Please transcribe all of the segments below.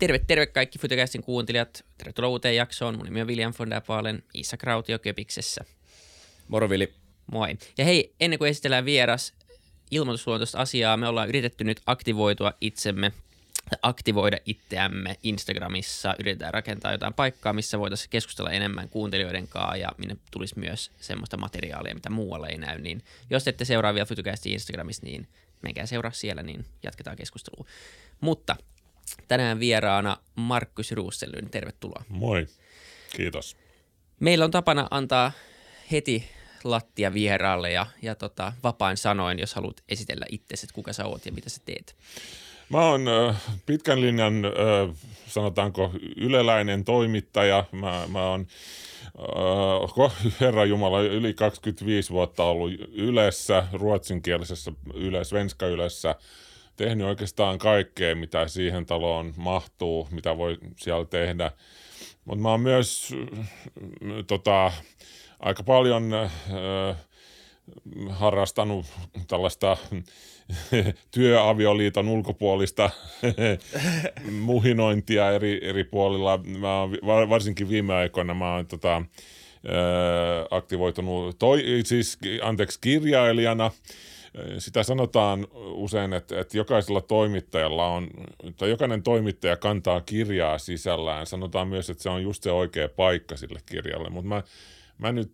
Terve, terve kaikki Fytycastin kuuntelijat. Tervetuloa uuteen jaksoon. Mun nimi on William von der Paalen, Iisa Krautio Köpiksessä. Moro Vili. Moi. Ja hei, ennen kuin esitellään vieras ilmoitusluontoista asiaa, me ollaan yritetty nyt aktivoitua itsemme aktivoida itseämme Instagramissa, yritetään rakentaa jotain paikkaa, missä voitaisiin keskustella enemmän kuuntelijoiden kanssa ja minne tulisi myös semmoista materiaalia, mitä muualle ei näy, niin jos ette seuraa vielä Fytycastin Instagramissa, niin menkää seuraa siellä, niin jatketaan keskustelua. Mutta tänään vieraana Markus Ruussellyn, tervetuloa. Moi, kiitos. Meillä on tapana antaa heti lattia vieraalle ja, ja tota, vapain sanoin, jos haluat esitellä itsesi, että kuka sä oot ja mitä sä teet. Mä oon äh, pitkän linjan, äh, sanotaanko, yleläinen toimittaja. Mä, mä oon, äh, herra Jumala, yli 25 vuotta ollut Ylessä, ruotsinkielisessä Yle, Svenska Ylessä, tehnyt oikeastaan kaikkea, mitä siihen taloon mahtuu, mitä voi siellä tehdä. Mutta mä oon myös äh, tota, aika paljon äh, harrastanut tällaista työavioliiton ulkopuolista muhinointia eri, eri puolilla. Mä oon, varsinkin viime aikoina mä oon tota, aktivoitunut, toi, siis anteeksi, kirjailijana. Sitä sanotaan usein, että, että jokaisella toimittajalla on, tai jokainen toimittaja kantaa kirjaa sisällään. Sanotaan myös, että se on just se oikea paikka sille kirjalle, mutta mä mä nyt,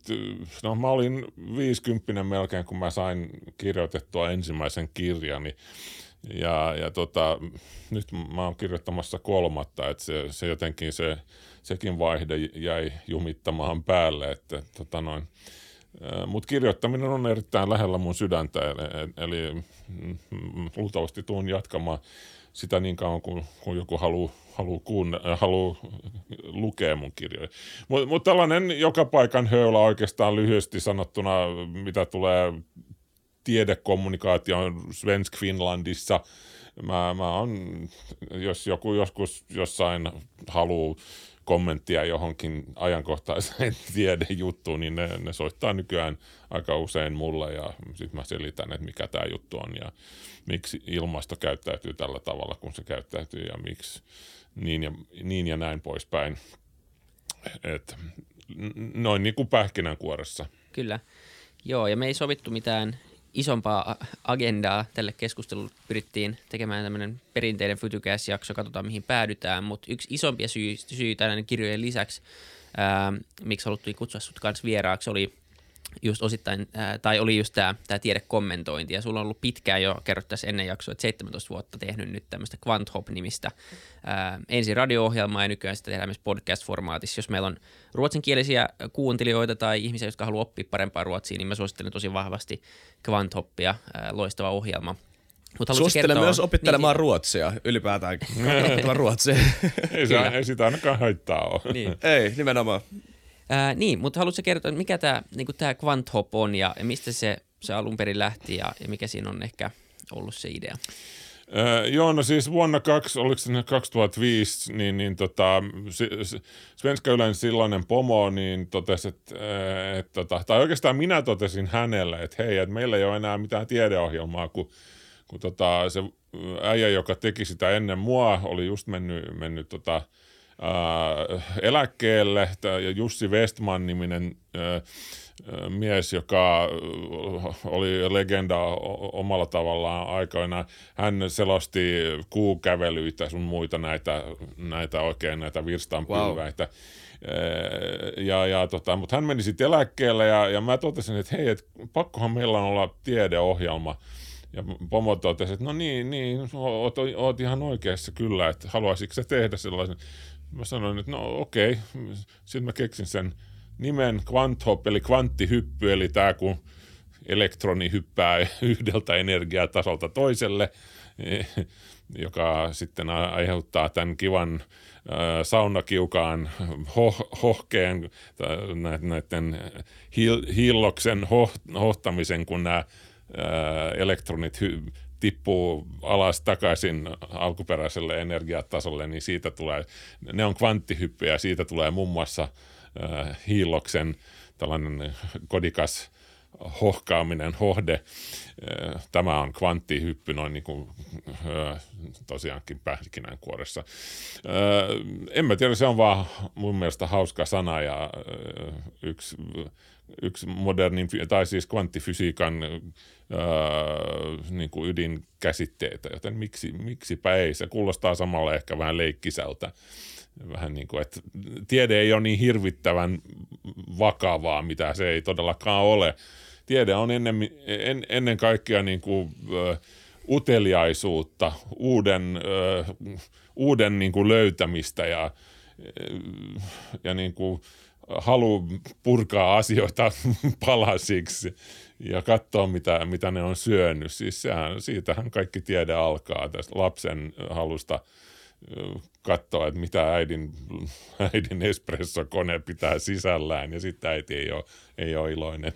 no mä olin 50 melkein, kun mä sain kirjoitettua ensimmäisen kirjani. Ja, ja tota, nyt mä oon kirjoittamassa kolmatta, että se, se jotenkin se, sekin vaihde jäi jumittamaan päälle, että tota noin. Mutta kirjoittaminen on erittäin lähellä mun sydäntä, eli, eli mm, luultavasti tuun jatkamaan sitä niin kauan, kun, kun joku haluaa haluu kuunne, äh, haluu lukea mun kirjoja. Mutta mut tällainen joka paikan höylä oikeastaan lyhyesti sanottuna, mitä tulee tiedekommunikaatioon Svensk Finlandissa. Mä, mä on, jos joku joskus jossain haluaa kommenttia johonkin ajankohtaiseen tiedejuttuun, niin ne, ne soittaa nykyään aika usein mulle ja sitten mä selitän, että mikä tämä juttu on ja miksi ilmasto käyttäytyy tällä tavalla, kun se käyttäytyy ja miksi niin ja, niin ja näin poispäin. Et, noin niin kuin pähkinänkuoressa. Kyllä. Joo, ja me ei sovittu mitään isompaa agendaa tälle keskustelulle. Pyrittiin tekemään tämmöinen perinteinen Fytycast-jakso, katsotaan mihin päädytään, mutta yksi isompia syitä, syitä näiden kirjojen lisäksi, ää, miksi haluttiin kutsua sut kanssa vieraaksi, oli just osittain, ää, tai oli just tämä tää tiedekommentointi, ja sulla on ollut pitkään jo, kerrot tässä ennen jaksoa, että 17 vuotta tehnyt nyt tämmöistä QuantHop-nimistä ää, ensin radio-ohjelmaa, ja nykyään sitä tehdään myös podcast-formaatissa. Jos meillä on ruotsinkielisiä kuuntelijoita tai ihmisiä, jotka haluaa oppia parempaa ruotsia, niin mä suosittelen tosi vahvasti QuantHoppia, ää, loistava ohjelma. Suosittelen kertoa... myös opittelemaan niin, ruotsia ylipäätään. ruotsia. ei, se, ei sitä ainakaan haittaa ole. Niin. ei, nimenomaan. Ää, niin, mutta haluatko kertoa, mikä tämä niinku QuantHop on ja, ja mistä se, se alun perin lähti ja, ja mikä siinä on ehkä ollut se idea? Öö, joo, no siis vuonna kaksi, oliko se 2005, niin, niin tota, Svenska Ylen silloinen pomo niin totesi, että, et, tota, tai oikeastaan minä totesin hänelle, että hei, että meillä ei ole enää mitään tiedeohjelmaa, kun, kun tota, se äijä, joka teki sitä ennen mua, oli just mennyt, mennyt tota, äh, eläkkeelle. Tämä Jussi Westman-niminen äh, mies, joka oli legenda omalla tavallaan aikoina. Hän selosti kuukävelyitä sun muita näitä, näitä oikein näitä virstanpylväitä. Wow. Ja, ja tota, mutta hän meni sitten eläkkeelle ja, ja mä totesin, että hei, et pakkohan meillä on olla tiedeohjelma. Ja pomo totesi, että no niin, niin oot, oot ihan oikeassa kyllä, että haluaisitko sä tehdä sellaisen mä sanoin, että no okei. Okay. Sitten mä keksin sen nimen QuantHop, eli kvanttihyppy, eli tämä kun elektroni hyppää yhdeltä energiatasolta toiselle, joka sitten aiheuttaa tämän kivan saunakiukaan ho- hohkeen, näiden hilloksen hohtamisen, kun nämä elektronit hy- tippuu alas takaisin alkuperäiselle energiatasolle, niin siitä tulee, ne on kvanttihyppyjä, siitä tulee muun muassa äh, hiilloksen tällainen kodikas hohkaaminen, hohde. Tämä on kvanttihyppy noin niin kuin, tosiaankin pähkinänkuoressa. En mä tiedä, se on vaan mun mielestä hauska sana ja yksi, yksi modernin, tai siis kvanttifysiikan niin kuin ydinkäsitteitä, joten miksi, miksipä ei. Se kuulostaa samalla ehkä vähän leikkisältä vähän niin kuin, että tiede ei ole niin hirvittävän vakavaa, mitä se ei todellakaan ole. Tiede on ennen, en, ennen kaikkea niin kuin, ö, uteliaisuutta, uuden, ö, uuden niin kuin löytämistä ja, ja niin kuin halu purkaa asioita palasiksi ja katsoa, mitä, mitä ne on syönyt. Siis sehän, siitähän kaikki tiede alkaa tästä lapsen halusta – katsoa, että mitä äidin, äidin espressokone pitää sisällään ja sitten äiti ei ole, ei ole iloinen.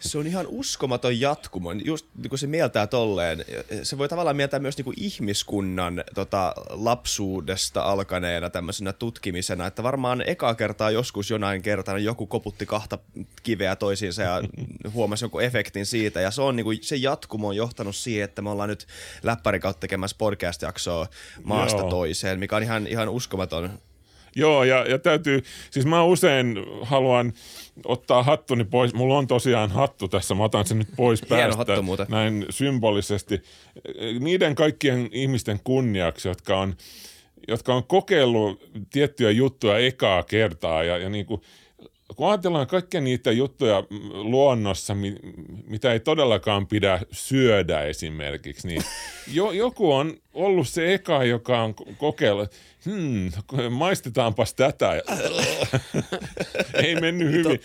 Se on ihan uskomaton jatkumo, just niin kuin se mieltää tolleen. Se voi tavallaan mieltää myös niin kuin ihmiskunnan tota, lapsuudesta alkaneena tämmöisenä tutkimisena, että varmaan ekaa kertaa joskus jonain kertana joku koputti kahta kiveä toisiinsa ja huomasi jonkun efektin siitä. Ja se, on, niin kuin, se jatkumo on johtanut siihen, että me ollaan nyt läppärin kautta tekemässä podcast-jaksoa maasta Joo. toiseen, mikä on ihan, ihan uskomaton Joo, ja, ja täytyy, siis mä usein haluan ottaa hattuni pois. Mulla on tosiaan hattu tässä, mä otan sen nyt pois päästä näin symbolisesti. Niiden kaikkien ihmisten kunniaksi, jotka on, jotka on kokeillut tiettyjä juttuja ekaa kertaa ja, ja niin kuin – kun ajatellaan kaikkia niitä juttuja luonnossa, mitä ei todellakaan pidä syödä esimerkiksi, niin jo, joku on ollut se eka, joka on kokeillut, hmm, maistetaanpas tätä. ei mennyt hyvin.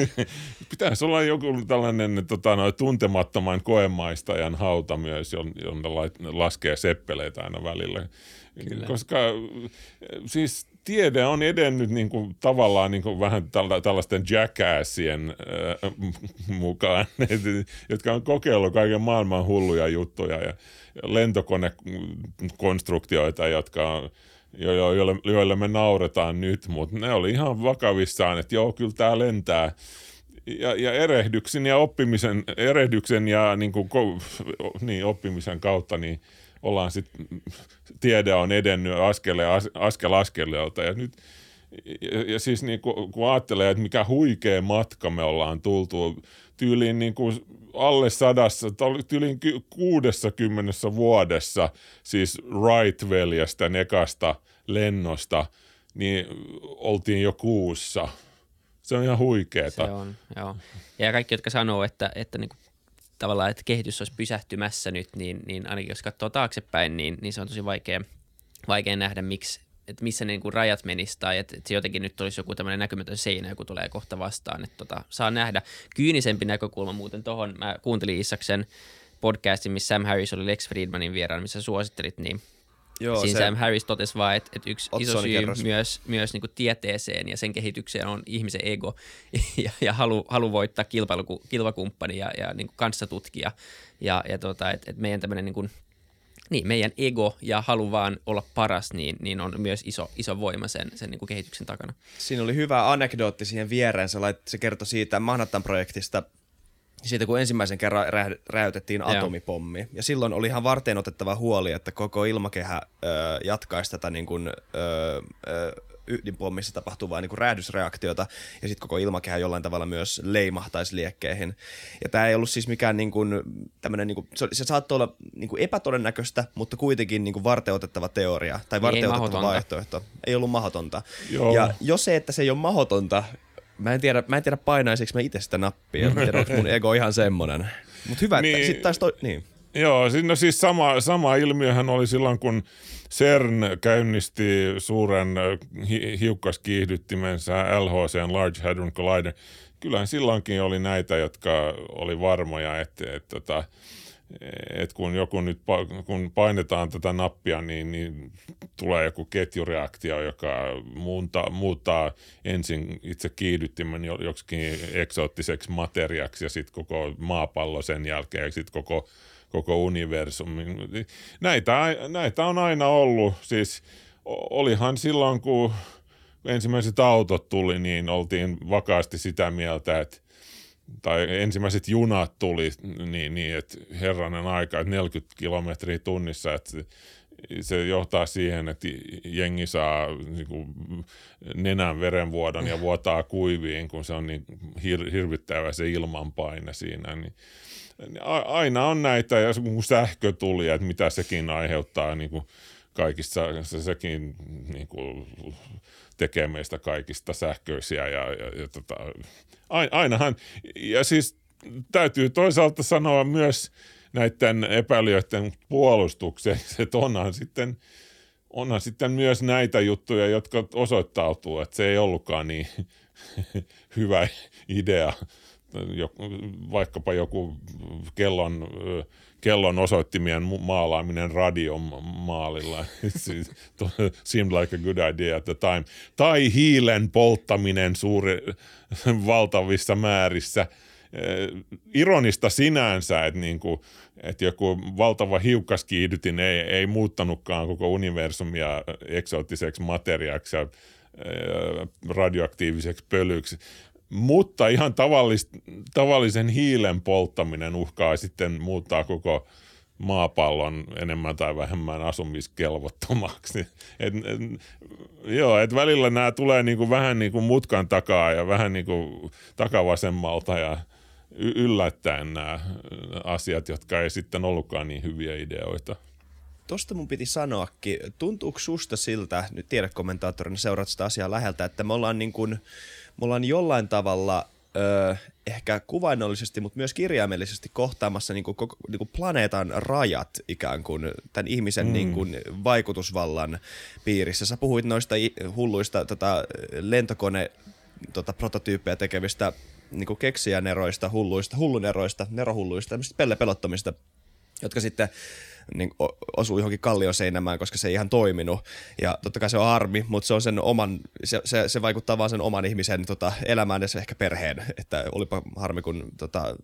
Pitäisi olla joku tällainen tota, no, tuntemattoman koemaistajan hauta myös, jonne laskee seppeleitä aina välillä. Kyllä. Koska siis tiede on edennyt niin kuin, tavallaan niin kuin vähän tälla, tällaisten jackassien äh, mukaan, jotka on kokeillut kaiken maailman hulluja juttuja ja lentokonekonstruktioita, jotka on, jo, jo, joille, joille me nauretaan nyt, mutta ne oli ihan vakavissaan, että joo, kyllä tämä lentää. Ja, ja erehdyksen ja oppimisen, erehdyksen ja niin kuin, niin, oppimisen kautta, niin – ollaan sitten, tiede on edennyt askele, askel askeleelta ja nyt ja, ja siis niin kun, kun ajattelee, että mikä huikea matka me ollaan tultu tyyliin niin kuin alle sadassa, tyyliin kuudessa vuodessa, siis Wright-veljestä ekasta lennosta, niin oltiin jo kuussa. Se on ihan huikeeta. Se on, joo. Ja kaikki, jotka sanoo, että, että niin tavallaan, että kehitys olisi pysähtymässä nyt, niin, niin ainakin jos katsoo taaksepäin, niin, niin se on tosi vaikea, vaikea nähdä, miksi, että missä ne niin kuin rajat menisi tai että, että se jotenkin nyt olisi joku tämmöinen näkymätön seinä, joku tulee kohta vastaan. Että tota, saa nähdä kyynisempi näkökulma muuten tuohon. Mä kuuntelin Issaksen podcastin, missä Sam Harris oli Lex Friedmanin vieraan, missä suosittelit, niin Joo, Siinä se... Sam Harris totesi vaan, että, että yksi Otsoni iso syy kerros. myös, myös niin kuin tieteeseen ja sen kehitykseen on ihmisen ego ja, ja halu, halu voittaa kilpailu, kilpakumppani ja, ja niin kuin kanssatutkija. Ja, ja tota, että, että meidän tämmöinen niin kuin, niin, meidän ego ja halu vaan olla paras, niin, niin on myös iso, iso voima sen, sen niin kuin kehityksen takana. Siinä oli hyvä anekdootti siihen viereen. Se, lait, se kertoi siitä Manhattan-projektista, siitä kun ensimmäisen kerran rä- räytettiin atomipommi. Ja silloin oli ihan varten otettava huoli, että koko ilmakehä ö, jatkaisi tätä niin kuin, ö, ö, ydinpommissa tapahtuvaa niin kuin räjähdysreaktiota, ja sitten koko ilmakehä jollain tavalla myös leimahtaisi liekkeihin. Ja tämä ei ollut siis mikään niin kuin, tämmöinen, niin kuin, se, se saattoi olla niin kuin epätodennäköistä, mutta kuitenkin niin kuin varteotettava teoria, tai varteotettava vaihtoehto. Ei ollut mahdotonta. Joo. Ja jos se, että se ei ole mahdotonta, Mä en tiedä, mä en tiedä painaisinko mä itse sitä nappia. Mä tiedä, onko mun ego ihan semmonen. Mutta hyvä, niin, että sitten taas toi, niin. Joo, no siis sama, sama ilmiöhän oli silloin, kun CERN käynnisti suuren hi- hiukkaskiihdyttimensä LHC, Large Hadron Collider. Kyllähän silloinkin oli näitä, jotka oli varmoja, että, että, että tota, että kun joku nyt kun painetaan tätä nappia, niin, niin tulee joku ketjureaktio, joka muunta, muuttaa ensin itse kiihdyttimen joksikin eksoottiseksi materiaksi ja sitten koko maapallo sen jälkeen ja sitten koko, koko universumi. Näitä, näitä on aina ollut. Siis olihan silloin, kun ensimmäiset autot tuli, niin oltiin vakaasti sitä mieltä, että tai ensimmäiset junat tuli niin, niin että herranen aika, että 40 kilometriä tunnissa, että se johtaa siihen, että jengi saa niin kuin, nenän verenvuodon ja vuotaa kuiviin, kun se on niin hir- hirvittävä se ilmanpaine siinä. Niin aina on näitä, ja kun sähkö tuli, että mitä sekin aiheuttaa niin kuin kaikissa, se, sekin niin kuin, tekee meistä kaikista sähköisiä ja, ja, ja tota, ainahan, ja siis täytyy toisaalta sanoa myös näiden epäilijöiden puolustukseksi, että onhan sitten, onhan sitten myös näitä juttuja, jotka osoittautuu, että se ei ollutkaan niin hyvä idea. Vaikkapa joku kellon, kellon osoittimien maalaaminen radion maalilla. seemed like a good idea at the time. Tai hiilen polttaminen suuri, valtavissa määrissä. Ironista sinänsä, että, niin kuin, että joku valtava hiukkaskiihdytin ei, ei muuttanutkaan koko universumia eksoottiseksi materiaaksi ja radioaktiiviseksi pölyksi. Mutta ihan tavallis, tavallisen hiilen polttaminen uhkaa sitten muuttaa koko maapallon enemmän tai vähemmän asumiskelvottomaksi. Et, et, joo, et välillä nämä tulee niinku vähän niinku mutkan takaa ja vähän niinku takavasemmalta ja yllättäen nämä asiat, jotka ei sitten ollutkaan niin hyviä ideoita. Tuosta mun piti sanoakin, tuntuuko susta siltä, nyt tiedekommentaattorina seuraat sitä asiaa läheltä, että me ollaan niin kuin, me ollaan jollain tavalla ö, ehkä kuvainnollisesti, mutta myös kirjaimellisesti kohtaamassa niin kuin, koko, niin kuin planeetan rajat ikään kuin tämän ihmisen mm. niin kuin, vaikutusvallan piirissä. Sä puhuit noista hulluista tota, lentokone tota, prototyyppejä tekevistä niin kuin keksijäneroista, hulluista, hulluneroista, nerohulluista, pelle pelottomista, jotka sitten niin osui johonkin kallioseinämään, koska se ei ihan toiminut. Ja totta kai se on harmi, mutta se on sen oman, se, se, se vaikuttaa vaan sen oman ihmisen tota, elämään ja se ehkä perheen, että olipa harmi, kun tota,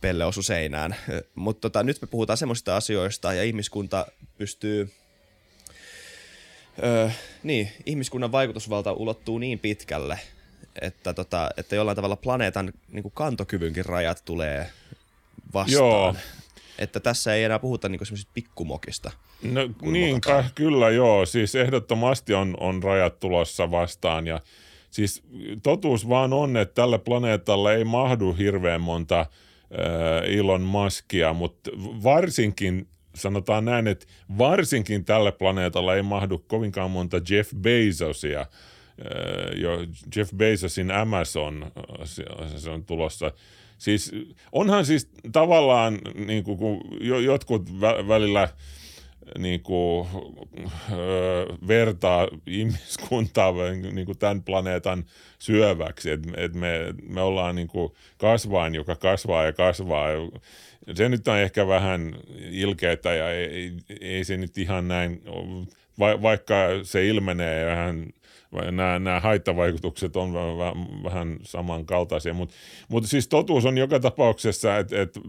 pelle osui seinään. Mutta tota, nyt me puhutaan semmoisista asioista ja ihmiskunta pystyy Öö, niin, ihmiskunnan vaikutusvalta ulottuu niin pitkälle, että, tota, että jollain tavalla planeetan niin kuin kantokyvynkin rajat tulee vastaan. Joo, että tässä ei enää puhuta niinku semmoisista pikkumokista. No niinpä, kyllä joo. Siis ehdottomasti on, on rajat tulossa vastaan ja siis totuus vaan on, että tällä planeetalla ei mahdu hirveän monta äh, Elon Muskia, mutta varsinkin sanotaan näin, että varsinkin tällä planeetalla ei mahdu kovinkaan monta Jeff Bezosia. Jo Jeff Bezosin Amazon, se on tulossa Siis onhan siis tavallaan, niin kuin, kun jotkut vä- välillä niin kuin, öö, vertaa ihmiskuntaa niin kuin tämän planeetan syöväksi, että et me, me ollaan niin kuin kasvain, joka kasvaa ja kasvaa. Se nyt on ehkä vähän ilkeätä ja ei, ei, ei se nyt ihan näin, va, vaikka se ilmenee vähän nämä, nämä haittavaikutukset on vähän, vähän samankaltaisia, mutta, mutta siis totuus on joka tapauksessa, että, että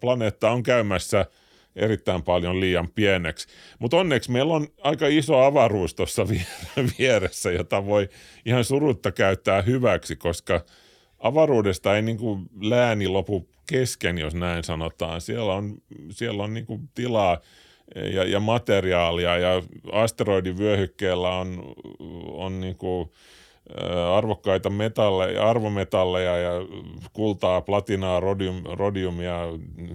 planeetta on käymässä erittäin paljon liian pieneksi. Mutta onneksi meillä on aika iso avaruus tuossa vieressä, jota voi ihan surutta käyttää hyväksi, koska avaruudesta ei niin kuin lääni lopu kesken, jos näin sanotaan. Siellä on, siellä on niin kuin tilaa ja, ja materiaalia. Ja asteroidin vyöhykkeellä on, on niin kuin, arvokkaita metalleja, arvometalleja ja kultaa, platinaa, rodium, rodiumia,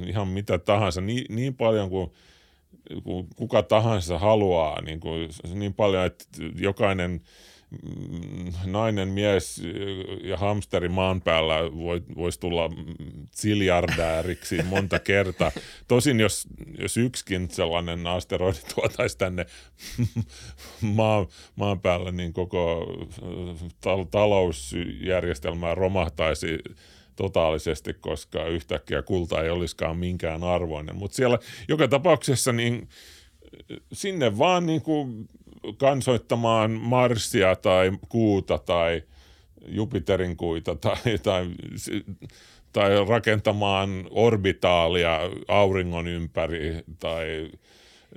ihan mitä tahansa, niin, niin paljon kuin, kuka tahansa haluaa, niin, kuin, niin paljon, että jokainen – nainen, mies ja hamsteri maan päällä voi, voisi tulla siljardääriksi monta kertaa. Tosin jos, jos yksikin sellainen asteroidi tuotaisi tänne maan, maan päällä, niin koko tal- talousjärjestelmä romahtaisi totaalisesti, koska yhtäkkiä kulta ei olisikaan minkään arvoinen. Mutta siellä joka tapauksessa niin sinne vaan niin kuin kansoittamaan Marsia tai kuuta tai Jupiterin kuita tai, tai, tai rakentamaan orbitaalia auringon ympäri tai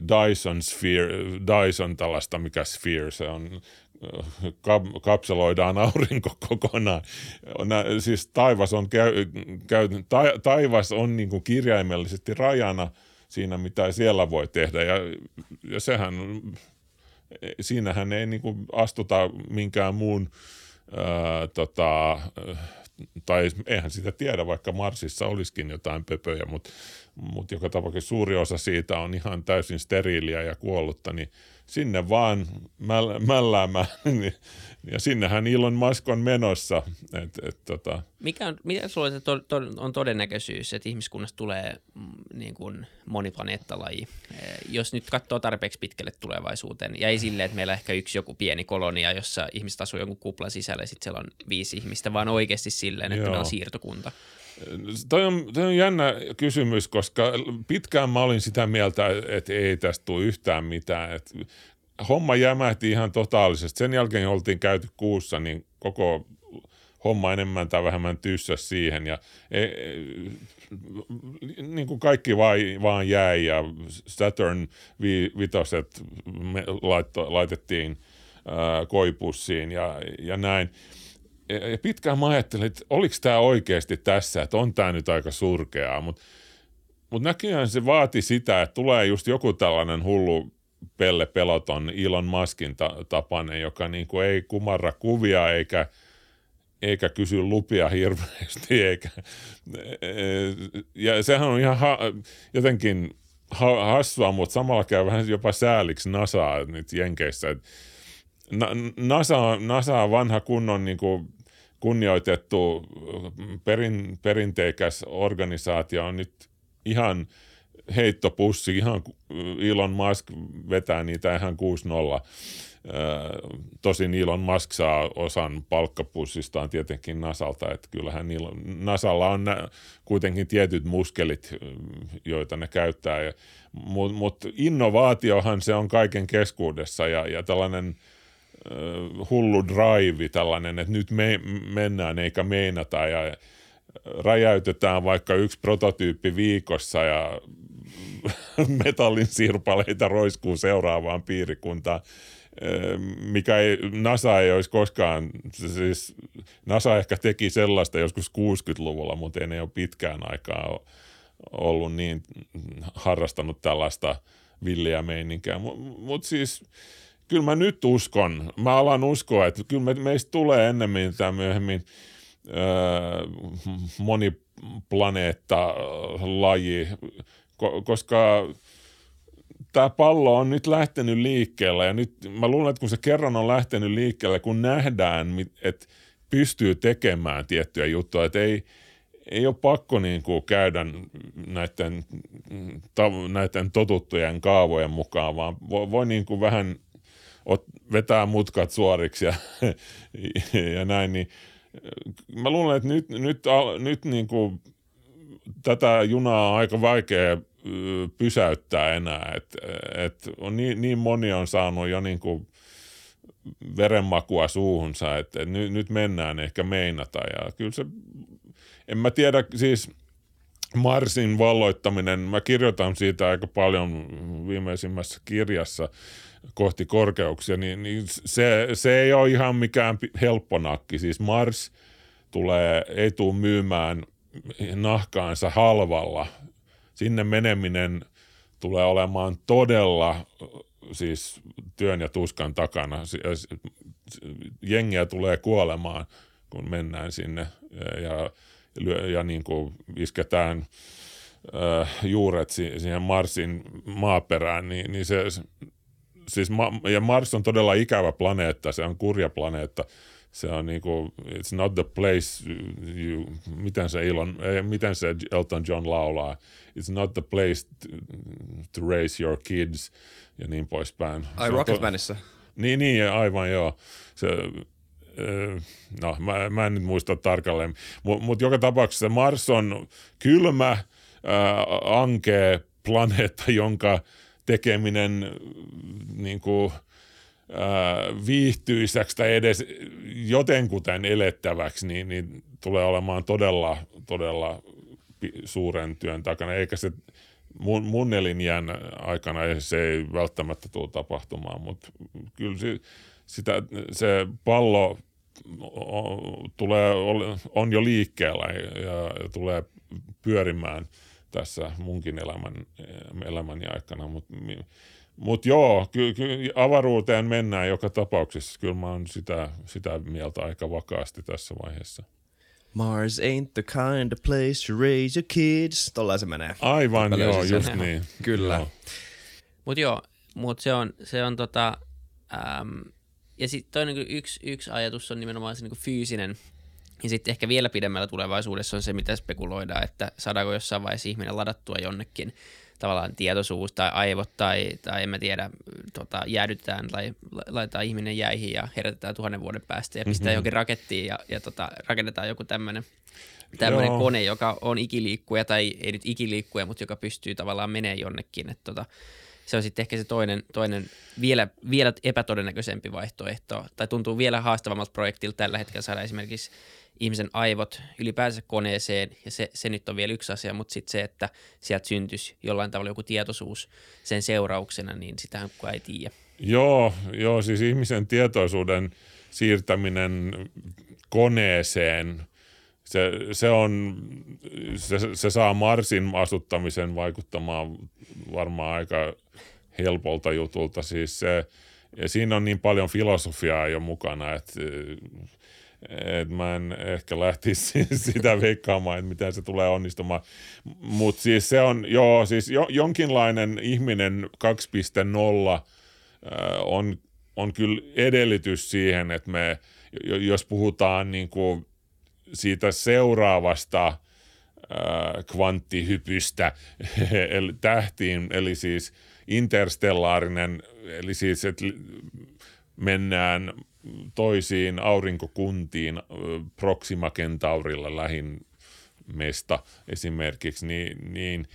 Dyson Sphere, Dyson tällaista, mikä Sphere se on, kap- kapseloidaan aurinko kokonaan. Nä, siis taivas on, käy, käy, ta, taivas on niin kuin kirjaimellisesti rajana siinä, mitä siellä voi tehdä. Ja, ja sehän, siinähän ei niin kuin astuta minkään muun ää, tota, tai eihän sitä tiedä, vaikka Marsissa olisikin jotain pöpöjä, mutta, mutta joka tapauksessa suuri osa siitä on ihan täysin steriiliä ja kuollutta, niin sinne vaan mäl, mälläämään. ja sinnehän Elon Musk on menossa. Et, et, tota. Mikä on, mitä sulla to, to, on todennäköisyys, että ihmiskunnasta tulee mm, niin kuin moniplaneettalaji? Eh, jos nyt katsoo tarpeeksi pitkälle tulevaisuuteen, ja ei silleen, että meillä on ehkä yksi joku pieni kolonia, jossa ihmiset asuu jonkun kuplan sisällä ja sitten siellä on viisi ihmistä, vaan oikeasti silleen, että Joo. me on siirtokunta. Toi on, toi on jännä kysymys, koska pitkään mä olin sitä mieltä, että ei tästä tule yhtään mitään. Et homma jämähti ihan totaalisesti. Sen jälkeen oltiin käyty kuussa, niin koko homma enemmän tai vähemmän tyssä siihen. Ja e, e, niin kuin kaikki vaan, vaan jäi ja Saturn vi, vitoset laitto, laitettiin ää, koipussiin ja, ja näin ja pitkään mä ajattelin, että oliko tämä oikeasti tässä, että on tämä nyt aika surkeaa, mutta mut näköjään se vaati sitä, että tulee just joku tällainen hullu pelle peloton Elon Muskin ta- tapainen, joka niin kuin ei kumarra kuvia eikä, eikä kysy lupia hirveästi. Eikä, ja sehän on ihan ha- jotenkin ha- hassua, mutta samalla käy vähän jopa sääliksi NASAa nyt Jenkeissä. Et NASA, NASA on vanha kunnon niin kuin kunnioitettu perin, perinteikäs organisaatio on nyt ihan heittopussi, ihan Elon Musk vetää niitä ihan 6-0. Tosin Elon Musk saa osan palkkapussistaan tietenkin Nasalta, että kyllähän Nasalla on kuitenkin tietyt muskelit, joita ne käyttää, mutta mut innovaatiohan se on kaiken keskuudessa ja, ja tällainen – hullu drive tällainen, että nyt me mennään eikä meinata ja räjäytetään vaikka yksi prototyyppi viikossa ja metallin sirpaleita roiskuu seuraavaan piirikuntaan, mikä ei, NASA ei olisi koskaan, siis NASA ehkä teki sellaista joskus 60-luvulla, mutta ei ne ole pitkään aikaa ollut niin harrastanut tällaista villiä meininkää, mutta mut siis kyllä mä nyt uskon, mä alan uskoa, että kyllä me, meistä tulee ennemmin tai myöhemmin öö, moniplaneetta-laji, ko, koska tämä pallo on nyt lähtenyt liikkeelle ja nyt mä luulen, että kun se kerran on lähtenyt liikkeelle, kun nähdään, että pystyy tekemään tiettyjä juttuja, että ei, ei ole pakko niin kuin käydä näiden, näiden totuttujen kaavojen mukaan, vaan voi, voi niin kuin vähän ot, vetää mutkat suoriksi ja, ja näin, niin mä luulen, että nyt, nyt, nyt niin kuin tätä junaa on aika vaikea pysäyttää enää, että et on niin, niin moni on saanut jo niin kuin verenmakua suuhunsa, että et nyt, nyt mennään ehkä meinata ja kyllä se, en mä tiedä, siis Marsin valloittaminen, mä kirjoitan siitä aika paljon viimeisimmässä kirjassa, kohti korkeuksia, niin, niin se, se ei ole ihan mikään helppo nakki. Siis Mars tulee, ei tule myymään nahkaansa halvalla. Sinne meneminen tulee olemaan todella siis työn ja tuskan takana. Jengiä tulee kuolemaan, kun mennään sinne ja, ja, ja niin kuin isketään äh, juuret siihen Marsin maaperään, niin, niin se, siis Ma- ja Mars on todella ikävä planeetta, se on kurja planeetta. Se on niinku, it's not the place, you, miten se Elon, eh, miten se Elton John laulaa, it's not the place to, to raise your kids ja niin poispäin. Ai Rocketmanissa? Niin, niin, aivan joo. Se, eh, no mä, mä en nyt muista tarkalleen, mutta mut joka tapauksessa Mars on kylmä, äh, ankea planeetta, jonka tekeminen niin kuin, viihtyisäksi tai edes jotenkuten elettäväksi, niin, niin tulee olemaan todella, todella suuren työn takana, eikä se mun, mun elinjään aikana se ei välttämättä tule tapahtumaan, mutta kyllä se, sitä, se pallo tulee, on jo liikkeellä ja, ja tulee pyörimään tässä munkin elämän, elämäni aikana, mutta mut joo, kyllä ky, avaruuteen mennään joka tapauksessa. Kyllä mä oon sitä, sitä mieltä aika vakaasti tässä vaiheessa. Mars ain't the kind of place to raise your kids. Tollain se menee. Aivan, joo, just sen. niin. Kyllä. Mutta joo, mut se on, se on tota, äm, ja sitten toinen niin yksi, yksi ajatus on nimenomaan se niin fyysinen ja sitten ehkä vielä pidemmällä tulevaisuudessa on se, mitä spekuloidaan, että saadaanko jossain vaiheessa ihminen ladattua jonnekin tavallaan tietoisuus tai aivot tai, tai en mä tiedä, tota, jäädytetään tai laitetaan ihminen jäihin ja herätetään tuhannen vuoden päästä ja pistää mm-hmm. johonkin rakettiin ja, ja tota, rakennetaan joku tämmöinen tämmöinen kone, joka on ikiliikkuja tai ei nyt ikiliikkuja, mutta joka pystyy tavallaan menee jonnekin. Että tota, se on sitten ehkä se toinen, toinen vielä, vielä epätodennäköisempi vaihtoehto, tai tuntuu vielä haastavammalta projektilta tällä hetkellä saada esimerkiksi ihmisen aivot ylipäänsä koneeseen, ja se, se nyt on vielä yksi asia, mutta sitten se, että sieltä syntyisi jollain tavalla joku tietoisuus sen seurauksena, niin sitähän kukaan ei tiedä. Joo, joo, siis ihmisen tietoisuuden siirtäminen koneeseen, se, se, on, se, se saa Marsin asuttamisen vaikuttamaan varmaan aika helpolta jutulta. Siis se, ja siinä on niin paljon filosofiaa jo mukana, että et mä en ehkä lähtisi sitä veikkaamaan, että miten se tulee onnistumaan. Mutta siis se on, joo, siis jo, jonkinlainen ihminen 2.0 on, on kyllä edellytys siihen, että me, jos puhutaan niin kuin siitä seuraavasta äh, kvanttihypystä tähtiin, eli siis interstellaarinen, eli siis, että mennään toisiin aurinkokuntiin Proxima Centaurilla lähin mesta esimerkiksi, niin, niin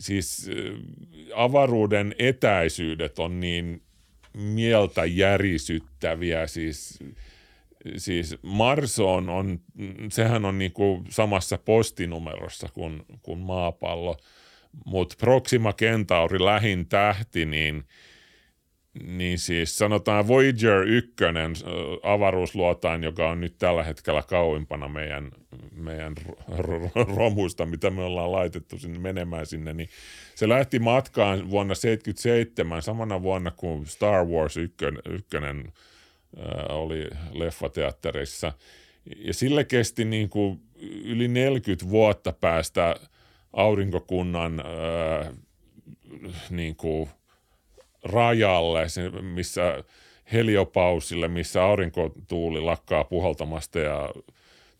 siis avaruuden etäisyydet on niin mieltä järisyttäviä, siis, siis Mars on, on, sehän on niinku samassa postinumerossa kuin, kuin maapallo, mutta Proxima Centauri lähin tähti, niin – niin siis sanotaan Voyager 1 avaruusluotain, joka on nyt tällä hetkellä kauimpana meidän, meidän romuista, mitä me ollaan laitettu sinne menemään sinne, niin se lähti matkaan vuonna 1977, samana vuonna kuin Star Wars 1, 1 oli leffateatterissa. Ja sille kesti niin kuin yli 40 vuotta päästä aurinkokunnan niin kuin rajalle, missä heliopausille, missä aurinkotuuli lakkaa puhaltamasta ja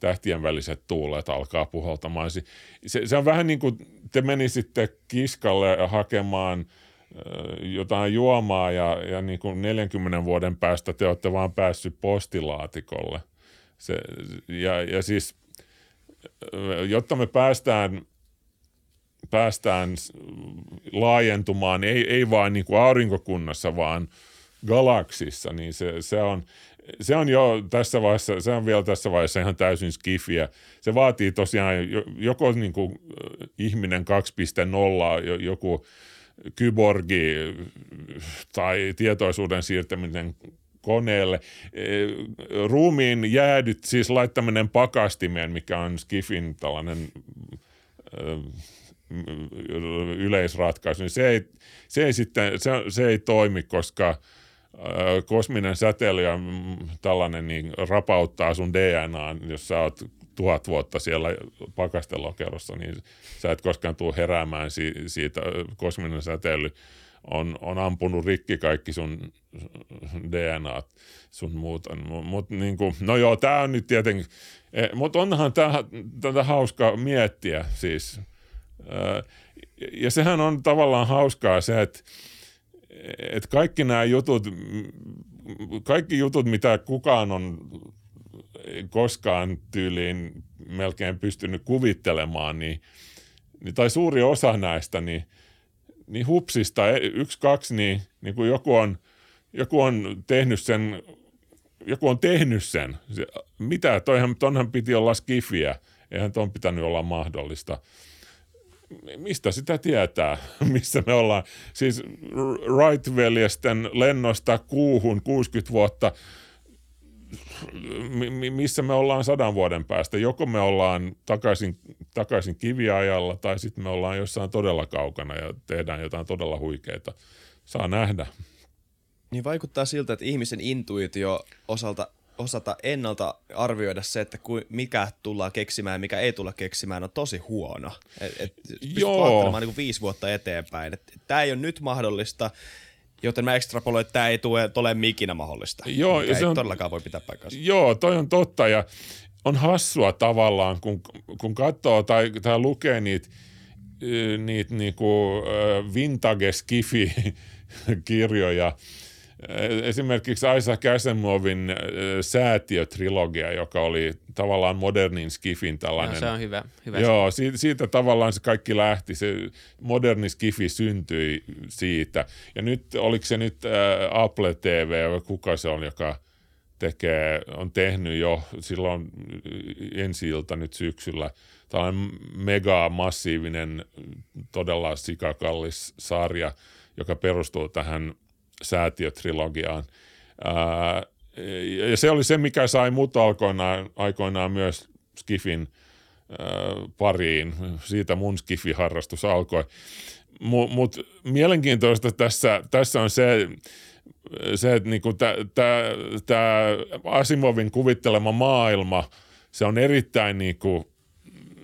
tähtien väliset tuulet alkaa puhaltamaan. Se, se on vähän niin kuin te menisitte kiskalle hakemaan jotain juomaa ja, ja niin kuin 40 vuoden päästä te olette vaan päässyt postilaatikolle. Se, ja, ja siis, jotta me päästään päästään laajentumaan, ei, ei vain niin kuin aurinkokunnassa, vaan galaksissa, niin se, se, on, se on jo tässä vaiheessa, se on vielä tässä vaiheessa ihan täysin skifiä. Se vaatii tosiaan joko niin kuin ihminen 2.0, joku kyborgi tai tietoisuuden siirtäminen koneelle. E, ruumiin jäädyt, siis laittaminen pakastimeen, mikä on Skifin tällainen yleisratkaisu, niin se ei, se ei, sitten, se, se ei toimi, koska kosminen säteily ja tällainen niin rapauttaa sun DNA, jos sä oot tuhat vuotta siellä pakastelokerossa, niin sä et koskaan tule heräämään si- siitä. Kosminen säteily on, on ampunut rikki kaikki sun DNA, sun muuta. Mut, niin kuin, no joo, tämä on nyt tietenkin, eh, mutta onhan tätä hauska miettiä siis – ja sehän on tavallaan hauskaa se, että, että kaikki nämä jutut, kaikki jutut, mitä kukaan on koskaan tyyliin melkein pystynyt kuvittelemaan, niin, niin tai suuri osa näistä, niin, niin hupsista, e, yksi, kaksi, niin, niin kuin joku on, joku on tehnyt sen, joku on tehnyt sen. Se, mitä, toihan, tonhan piti olla skifiä, eihän ton pitänyt olla mahdollista mistä sitä tietää, missä me ollaan. Siis Wright-veljesten lennosta kuuhun 60 vuotta, missä me ollaan sadan vuoden päästä. Joko me ollaan takaisin, takaisin kiviajalla tai sitten me ollaan jossain todella kaukana ja tehdään jotain todella huikeita. Saa nähdä. Niin vaikuttaa siltä, että ihmisen intuitio osalta osata ennalta arvioida se, että ku, mikä tullaan keksimään ja mikä ei tulla keksimään, on tosi huono. Et, et Joo. niin viisi vuotta eteenpäin. Tämä ei ole nyt mahdollista, joten mä ekstrapoloin, että tämä ei tule, tule ikinä mahdollista. Joo, ja se ei on, todellakaan voi pitää paikkansa. Joo, toi on totta ja on hassua tavallaan, kun, kun katsoo tai, tai lukee niitä niitä niinku, vintage skifi kirjoja Esimerkiksi Isaac Asimovin säätiötrilogia, joka oli tavallaan modernin skifin tällainen. No, se on hyvä. hyvä joo, siitä, siitä tavallaan se kaikki lähti. Se moderni skifi syntyi siitä. Ja nyt, oliko se nyt Apple TV, kuka se on, joka tekee, on tehnyt jo silloin ensi ilta nyt syksyllä tällainen mega massiivinen, todella sikakallis sarja, joka perustuu tähän säätiötrilogiaan. Ää, ja se oli se, mikä sai mut aikoinaan, aikoinaan myös Skifin pariin. Siitä mun Skifi-harrastus alkoi. Mutta mut mielenkiintoista tässä, tässä on se, se että niinku tämä Asimovin kuvittelema maailma, se on erittäin, niinku,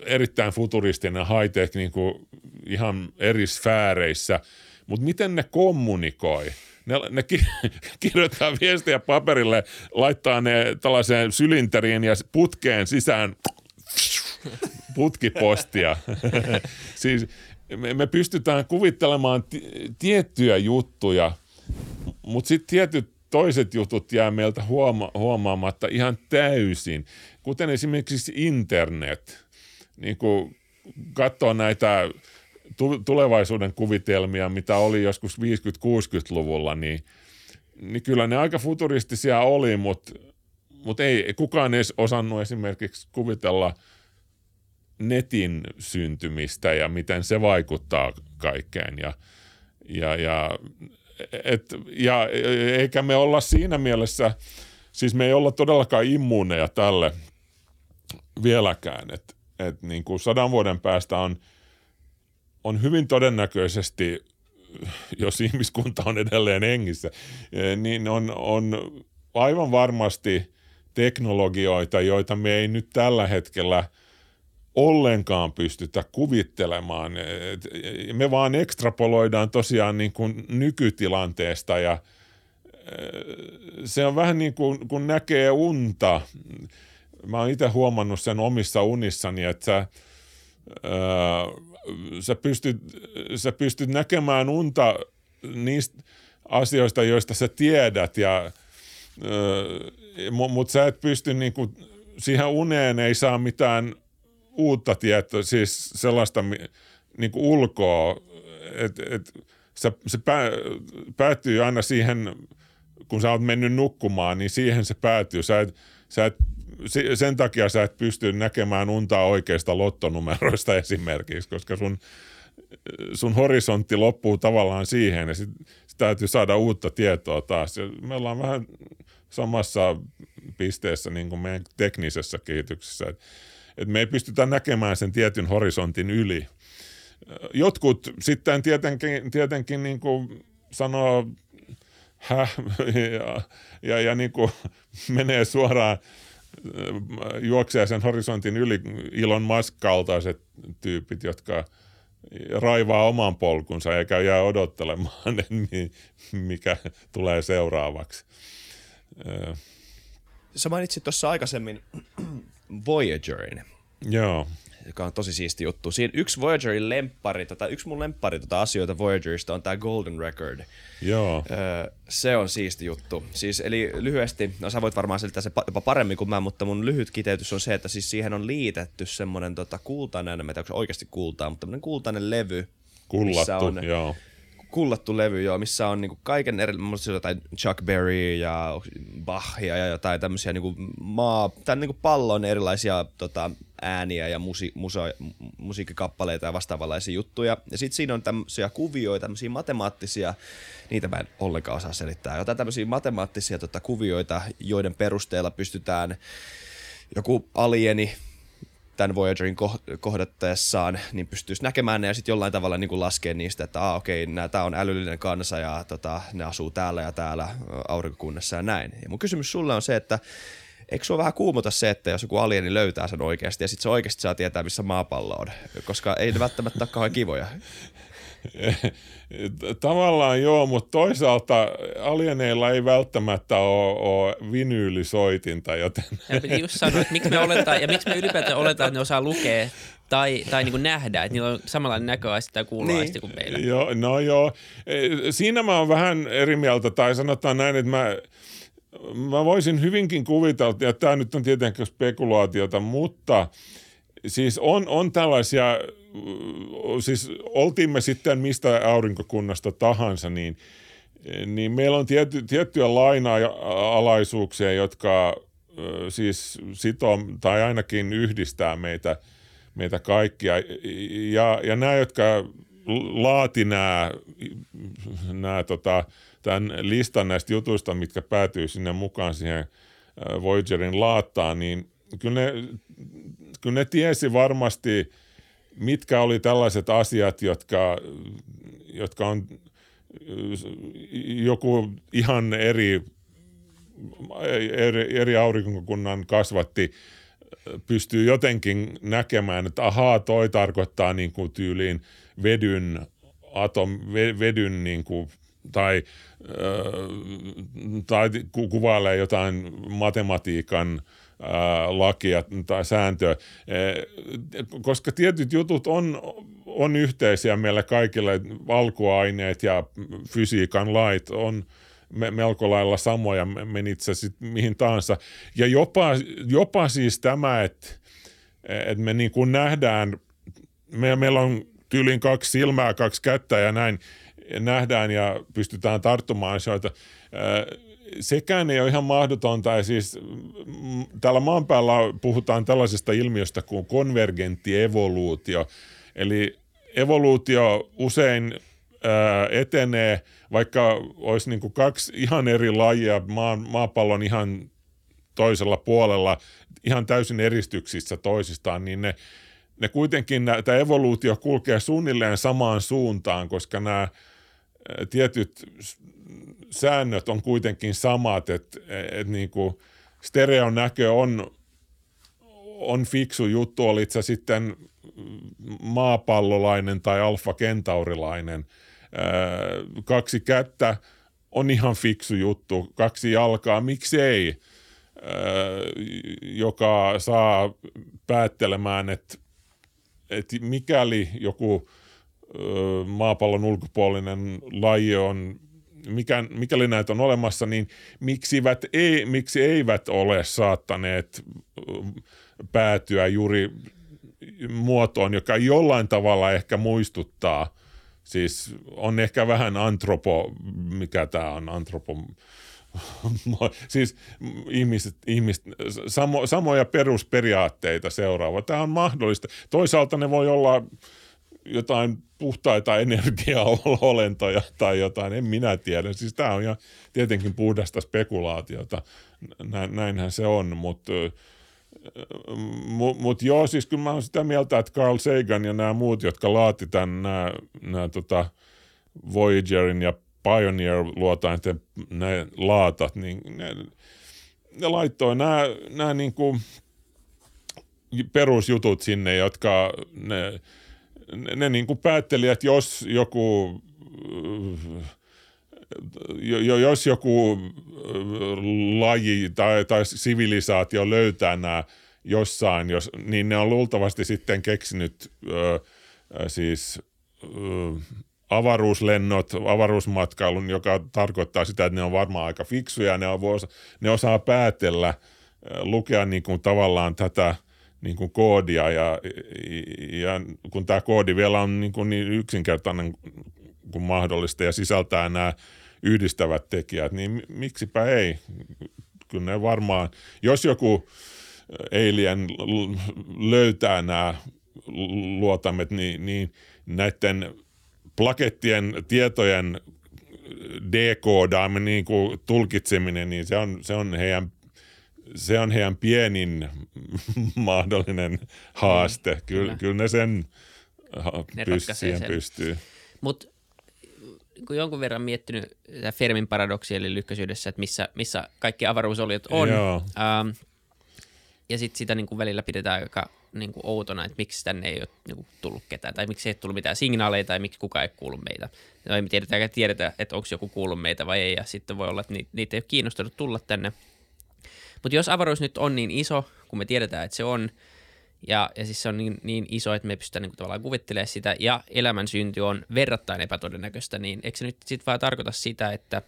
erittäin futuristinen high-tech niinku, ihan eri sfääreissä, mutta miten ne kommunikoi – ne, ne ki, kirjoittaa viestiä paperille, laittaa ne tällaiseen sylinteriin ja putkeen sisään putkipostia. siis me, me pystytään kuvittelemaan t- tiettyjä juttuja, mutta sitten tietyt toiset jutut jää meiltä huoma- huomaamatta ihan täysin, kuten esimerkiksi internet. Niin kuin katsoo näitä tulevaisuuden kuvitelmia, mitä oli joskus 50-60-luvulla, niin, niin kyllä ne aika futuristisia oli, mutta, mutta ei kukaan edes osannut esimerkiksi kuvitella netin syntymistä ja miten se vaikuttaa kaikkeen. Ja, ja, ja, et, ja eikä me olla siinä mielessä, siis me ei olla todellakaan immuuneja tälle vieläkään, että et niin kuin sadan vuoden päästä on – on hyvin todennäköisesti, jos ihmiskunta on edelleen hengissä, eh, niin on, on aivan varmasti teknologioita, joita me ei nyt tällä hetkellä ollenkaan pystytä kuvittelemaan. Me vaan ekstrapoloidaan tosiaan niin kuin nykytilanteesta ja eh, se on vähän niin kuin kun näkee unta. Mä oon itse huomannut sen omissa unissani, että sä, sä pystyt, sä pystyt näkemään unta niistä asioista, joista sä tiedät, ja, mutta sä et pysty niinku, siihen uneen ei saa mitään uutta tietoa, siis sellaista niinku ulkoa, että et, se, se pää, päättyy aina siihen, kun sä oot mennyt nukkumaan, niin siihen se päätyy. Sä et, sä et sen takia sä et pysty näkemään untaa oikeista lottonumeroista esimerkiksi, koska sun, sun horisontti loppuu tavallaan siihen ja sitten sit täytyy saada uutta tietoa taas. Ja me ollaan vähän samassa pisteessä niin kuin meidän teknisessä kehityksessä, että et me ei pystytä näkemään sen tietyn horisontin yli. Jotkut sitten tietenkin, tietenkin niin kuin sanoo häh, ja, ja, ja niin kuin menee suoraan juoksee sen horisontin yli Ilon Musk-kaltaiset tyypit, jotka raivaa oman polkunsa eikä jää odottelemaan, mikä tulee seuraavaksi. Sä mainitsit tuossa aikaisemmin Voyagerin. Joo joka on tosi siisti juttu. Siinä yksi Voyagerin lemppari, tota, yksi mun lemppari tota asioita Voyagerista on tämä Golden Record. Joo. Öö, se on siisti juttu. Siis, eli lyhyesti, no sä voit varmaan selittää se jopa paremmin kuin mä, mutta mun lyhyt kiteytys on se, että siis siihen on liitetty semmoinen tota, kultainen, en tiedä oikeasti kultaa, mutta tämmöinen kultainen levy. Kullattu, on, joo kullattu levy, joo, missä on niinku kaiken eri, jotain Chuck Berry ja Bachia ja jotain tämmöisiä niinku maa, tai niinku pallon erilaisia tota, ääniä ja musi, musa, musiikkikappaleita ja vastaavanlaisia juttuja. Ja sitten siinä on tämmöisiä kuvioita, tämmöisiä matemaattisia, niitä mä en ollenkaan osaa selittää, jotain tämmöisiä matemaattisia tota, kuvioita, joiden perusteella pystytään joku alieni tämän Voyagerin kohdattaessaan, niin pystyisi näkemään ne ja sitten jollain tavalla niin laskea niistä, että ah, okei, okay, tämä on älyllinen kansa ja tota, ne asuu täällä ja täällä aurinkokunnassa ja näin. Ja mun kysymys sulle on se, että eikö sua vähän kuumota se, että jos joku alieni löytää sen oikeasti ja sitten se oikeasti saa tietää, missä maapallo on, koska ei ne välttämättä ole kauhean kivoja. Tavallaan joo, mutta toisaalta alieneilla ei välttämättä ole, ole vinyylisoitinta, joten... Ja piti just sanoa, että miksi me oletaan, ja miksi me ylipäätään oletaan, että ne osaa lukea tai, tai niin kuin nähdä, että niillä on samanlainen näköaisti tai kuuloaisti niin. kuin meillä. Joo, no joo. E, siinä mä oon vähän eri mieltä, tai sanotaan näin, että mä, mä voisin hyvinkin kuvitella, ja tämä nyt on tietenkin spekulaatiota, mutta siis on, on tällaisia siis oltiin me sitten mistä aurinkokunnasta tahansa, niin, niin meillä on tiety, tiettyjä laina-alaisuuksia, jotka siis sitoo tai ainakin yhdistää meitä, meitä kaikkia. Ja, ja nämä, jotka laati nämä, nämä tota, tämän listan näistä jutuista, mitkä päätyy sinne mukaan siihen Voyagerin laattaan, niin kyllä ne, kyllä ne tiesi varmasti – mitkä oli tällaiset asiat, jotka, jotka on joku ihan eri, eri, eri aurinkokunnan kasvatti pystyy jotenkin näkemään, että ahaa, toi tarkoittaa niin kuin tyyliin vedyn, atom, vedyn niin kuin, tai, tai kuvailee jotain matematiikan lakia tai sääntöä, koska tietyt jutut on, on yhteisiä meillä kaikille, valkuaineet ja fysiikan lait on melko lailla samoja, menit sitten mihin tahansa. Ja jopa, jopa siis tämä, että, että me niin kuin nähdään, me, meillä on tyyliin kaksi silmää, kaksi kättä ja näin, nähdään ja pystytään tarttumaan asioita sekään ei ole ihan mahdotonta. Ja siis mm, täällä maan päällä puhutaan tällaisesta ilmiöstä kuin konvergentti evoluutio. Eli evoluutio usein ää, etenee, vaikka olisi niin kuin kaksi ihan eri lajia maan, maapallon ihan toisella puolella, ihan täysin eristyksissä toisistaan, niin ne, ne kuitenkin, tämä evoluutio kulkee suunnilleen samaan suuntaan, koska nämä tietyt säännöt on kuitenkin samat, että et niin kuin stereon näkö on, on fiksu juttu, olit sä sitten maapallolainen tai alfa-kentaurilainen. kaksi kättä on ihan fiksu juttu, kaksi jalkaa, miksei, joka saa päättelemään, että, että mikäli joku maapallon ulkopuolinen laji on mikä, mikäli näitä on olemassa, niin miksivät ei, miksi eivät ole saattaneet päätyä juuri muotoon, joka jollain tavalla ehkä muistuttaa, siis on ehkä vähän antropo, mikä tämä on, antropo, siis ihmiset, ihmiset samo, samoja perusperiaatteita seuraava. Tämä on mahdollista. Toisaalta ne voi olla jotain puhtaita energiaolentoja tai jotain, en minä tiedä. Siis tämä on ihan tietenkin puhdasta spekulaatiota, näinhän se on, mutta mut, mut joo, siis kyllä mä oon sitä mieltä, että Carl Sagan ja nämä muut, jotka laati tämän, nämä, nämä tota Voyagerin ja Pioneer-luotainten ne laatat, niin ne, ne laittoi nämä, nämä niin kuin perusjutut sinne, jotka ne, ne, niin kuin päätteli, että jos joku jos joku laji tai, tai sivilisaatio löytää nämä jossain, jos, niin ne on luultavasti sitten keksinyt ö, siis ö, avaruuslennot, avaruusmatkailun, joka tarkoittaa sitä, että ne on varmaan aika fiksuja, ne, on, ne osaa päätellä, lukea niin kuin tavallaan tätä niin kuin koodia ja, ja kun tämä koodi vielä on niin, kuin niin yksinkertainen kuin mahdollista ja sisältää nämä yhdistävät tekijät, niin miksipä ei? Kyllä ne varmaan, jos joku Alien löytää nämä luotamet, niin, niin näiden plakettien tietojen dekoodaaminen, niin kuin tulkitseminen, niin se on, se on heidän se on heidän pienin mahdollinen haaste. Kyllä, kyllä. kyllä ne sen ne pyst- siihen sen. pystyy. Mutta kun jonkun verran miettinyt Fermin paradoksi eli lykkäisyydessä, että missä, missä kaikki avaruusoliot on. Ähm, ja sitten sitä niin kuin välillä pidetään aika niin kuin outona, että miksi tänne ei ole niin kuin, tullut ketään, tai miksi ei ole tullut mitään signaaleja, tai miksi kukaan ei kuulu meitä. No ei me tiedetä, tiedetä, että onko joku kuullut meitä vai ei, ja sitten voi olla, että niitä ei ole kiinnostunut tulla tänne. Mutta jos avaruus nyt on niin iso, kun me tiedetään, että se on, ja, ja siis se on niin, niin iso, että me pystytään niin kuin, tavallaan kuvittelemaan sitä, ja elämän synty on verrattain epätodennäköistä, niin eikö se nyt sitten vaan tarkoita sitä, että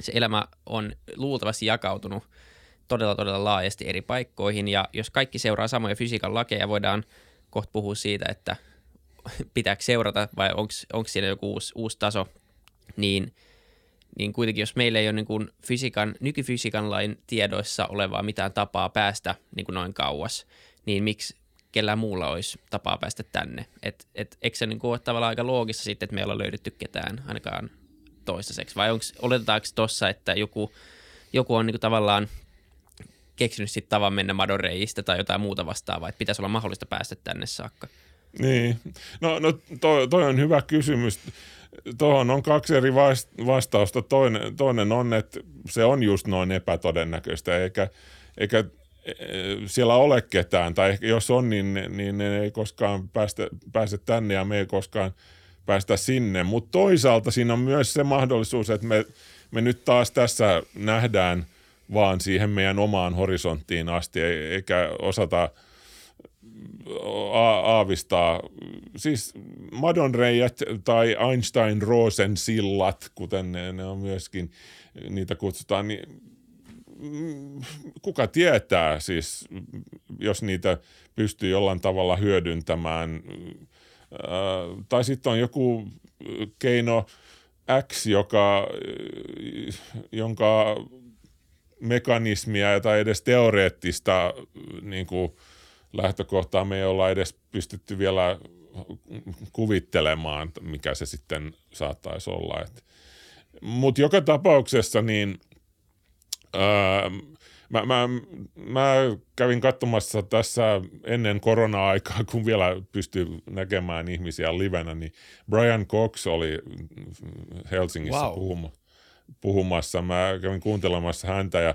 se elämä on luultavasti jakautunut todella todella laajasti eri paikkoihin, ja jos kaikki seuraa samoja fysiikan lakeja, voidaan kohta puhua siitä, että pitääkö seurata vai onko siellä joku uusi, uusi taso, niin – niin kuitenkin jos meillä ei ole niin kuin fysiikan, nykyfysiikan lain tiedoissa olevaa mitään tapaa päästä niin kuin noin kauas, niin miksi kellään muulla olisi tapaa päästä tänne? Et, et, eikö se niin kuin ole tavallaan aika loogista sitten, että meillä on löydetty ketään ainakaan toistaiseksi? Vai onks, oletetaanko tuossa, että joku, joku on niin kuin tavallaan keksinyt sitten tavan mennä Madoreista tai jotain muuta vastaavaa, että pitäisi olla mahdollista päästä tänne saakka? Niin, no, no toi, toi on hyvä kysymys tuohon on kaksi eri vastausta. Toinen, toinen on, että se on just noin epätodennäköistä, eikä, eikä e, siellä ole ketään, tai jos on, niin, niin ne ei koskaan päästä, pääse tänne ja me ei koskaan päästä sinne. Mutta toisaalta siinä on myös se mahdollisuus, että me, me nyt taas tässä nähdään vaan siihen meidän omaan horisonttiin asti, eikä osata – aavistaa, siis madonreijät tai Einstein-Rosen sillat, kuten ne, ne on myöskin, niitä kutsutaan, niin kuka tietää siis, jos niitä pystyy jollain tavalla hyödyntämään. Tai sitten on joku keino X, joka, jonka mekanismia tai edes teoreettista niin kuin, lähtökohtaa me ei olla edes pystytty vielä kuvittelemaan, mikä se sitten saattaisi olla. Mutta joka tapauksessa niin öö, mä, mä, mä kävin katsomassa tässä ennen korona-aikaa, kun vielä pystyi näkemään ihmisiä livenä, niin Brian Cox oli Helsingissä wow. puhuma, puhumassa. Mä kävin kuuntelemassa häntä ja,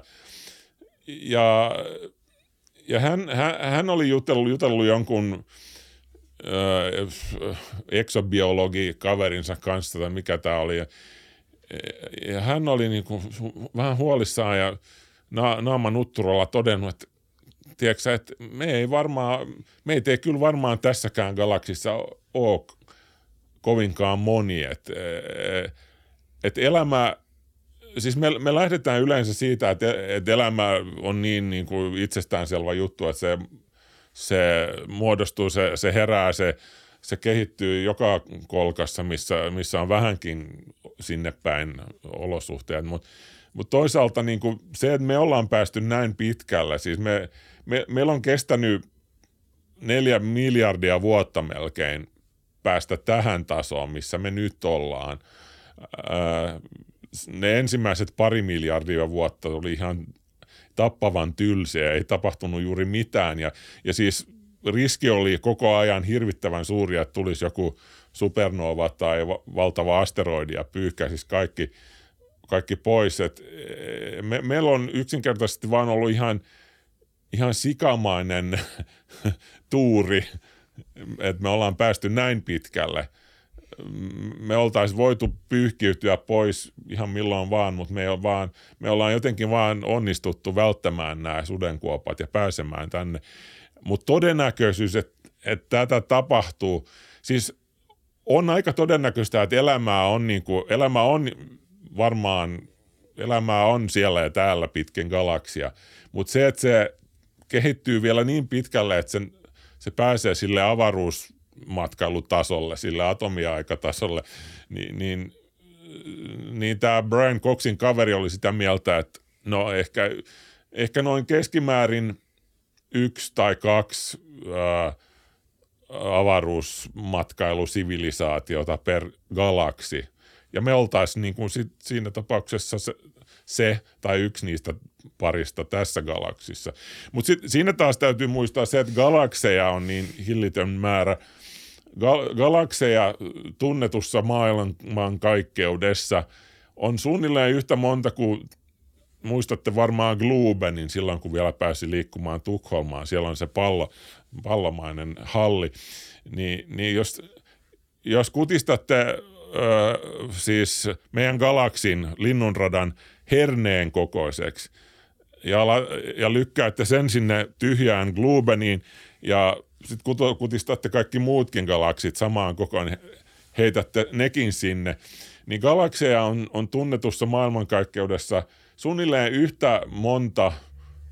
ja ja hän, hän, hän oli jutellut, jutellut jonkun äh, eksobiologi kaverinsa kanssa, tai mikä tämä oli. Ja, ja hän oli niin kuin vähän huolissaan ja na, naama nutturolla todennut, että tiedätkö, että me ei varmaan, me ei tee kyllä varmaan tässäkään galaksissa ole kovinkaan moni, että et elämä siis me, me lähdetään yleensä siitä, että, että elämä on niin, niin kuin itsestäänselvä juttu, että se, se muodostuu, se, se herää, se, se kehittyy joka kolkassa, missä, missä on vähänkin sinne päin olosuhteet, mutta mut toisaalta niin kuin se, että me ollaan päästy näin pitkälle, siis me, me, meillä on kestänyt neljä miljardia vuotta melkein päästä tähän tasoon, missä me nyt ollaan. Ää, ne ensimmäiset pari miljardia vuotta oli ihan tappavan tylsiä, ei tapahtunut juuri mitään. Ja, ja siis riski oli koko ajan hirvittävän suuri, että tulisi joku supernova tai valtava asteroidi ja pyyhkäisisi kaikki, kaikki pois. Et e, me, meillä on yksinkertaisesti vaan ollut ihan, ihan sikamainen tuuri, että me ollaan päästy näin pitkälle – me oltaisiin voitu pyyhkiytyä pois ihan milloin vaan, mutta me, vaan, me ollaan jotenkin vaan onnistuttu välttämään nämä sudenkuopat ja pääsemään tänne. Mutta todennäköisyys, että, että tätä tapahtuu, siis on aika todennäköistä, että elämää on, niin kuin, elämä on varmaan, elämää on siellä ja täällä pitkin galaksia, mutta se, että se kehittyy vielä niin pitkälle, että sen, se pääsee sille avaruus matkailutasolle, sille atomiaikatasolle, niin, niin, niin tämä Brian Coxin kaveri oli sitä mieltä, että no ehkä, ehkä noin keskimäärin yksi tai kaksi ää, avaruusmatkailusivilisaatiota per galaksi. Ja me oltaisiin niin kuin sit siinä tapauksessa se, se tai yksi niistä parista tässä galaksissa. Mutta siinä taas täytyy muistaa se, että galakseja on niin hillitön määrä. Gal- galakseja tunnetussa maailman kaikkeudessa on suunnilleen yhtä monta kuin muistatte varmaan Glubenin silloin, kun vielä pääsi liikkumaan Tukholmaan. Siellä on se pallo, pallomainen halli. Niin, niin jos, jos kutistatte ö, siis meidän galaksin linnunradan herneen kokoiseksi ja, la, ja lykkäätte sen sinne tyhjään Glubeniin ja sitten kutistatte kaikki muutkin galaksit samaan kokoon, niin heitätte nekin sinne, niin galakseja on, on tunnetussa maailmankaikkeudessa – suunnilleen yhtä monta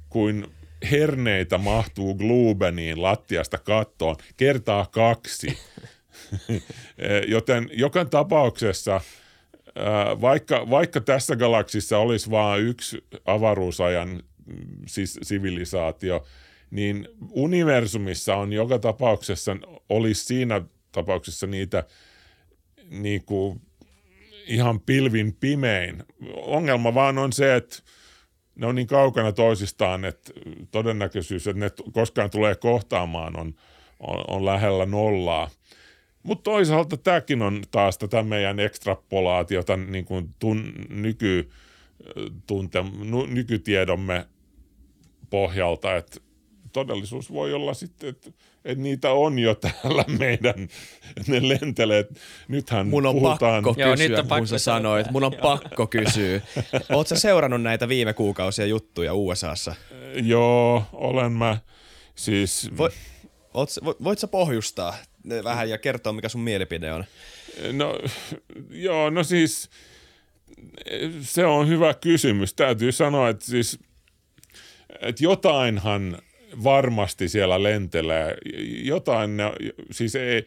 kuin herneitä mahtuu Glubeniin lattiasta kattoon, kertaa kaksi. Joten joka tapauksessa, vaikka, vaikka tässä galaksissa olisi vain yksi avaruusajan siis sivilisaatio, niin universumissa on joka tapauksessa, olisi siinä tapauksessa niitä niin kuin ihan pilvin pimein. Ongelma vaan on se, että ne on niin kaukana toisistaan, että todennäköisyys, että ne koskaan tulee kohtaamaan, on, on, on lähellä nollaa. Mutta toisaalta tämäkin on taas tätä meidän ekstrapolaatiota niin kuin tun, nyky, tunte, nykytiedomme pohjalta, että todellisuus voi olla sitten, että, että niitä on jo täällä meidän, ne lentelee. Nythän mun on puhutaan... pakko kysyä, Joo, nyt on pakko kun sä sanoit, mun on pakko kysyä. Oletko seurannut näitä viime kuukausia juttuja USAssa? Joo, olen mä siis... Voi, oot, voit sä pohjustaa vähän ja kertoa, mikä sun mielipide on? No, joo, no siis se on hyvä kysymys. Täytyy sanoa, että siis että jotainhan varmasti siellä lentelee. Jotain, siis ei,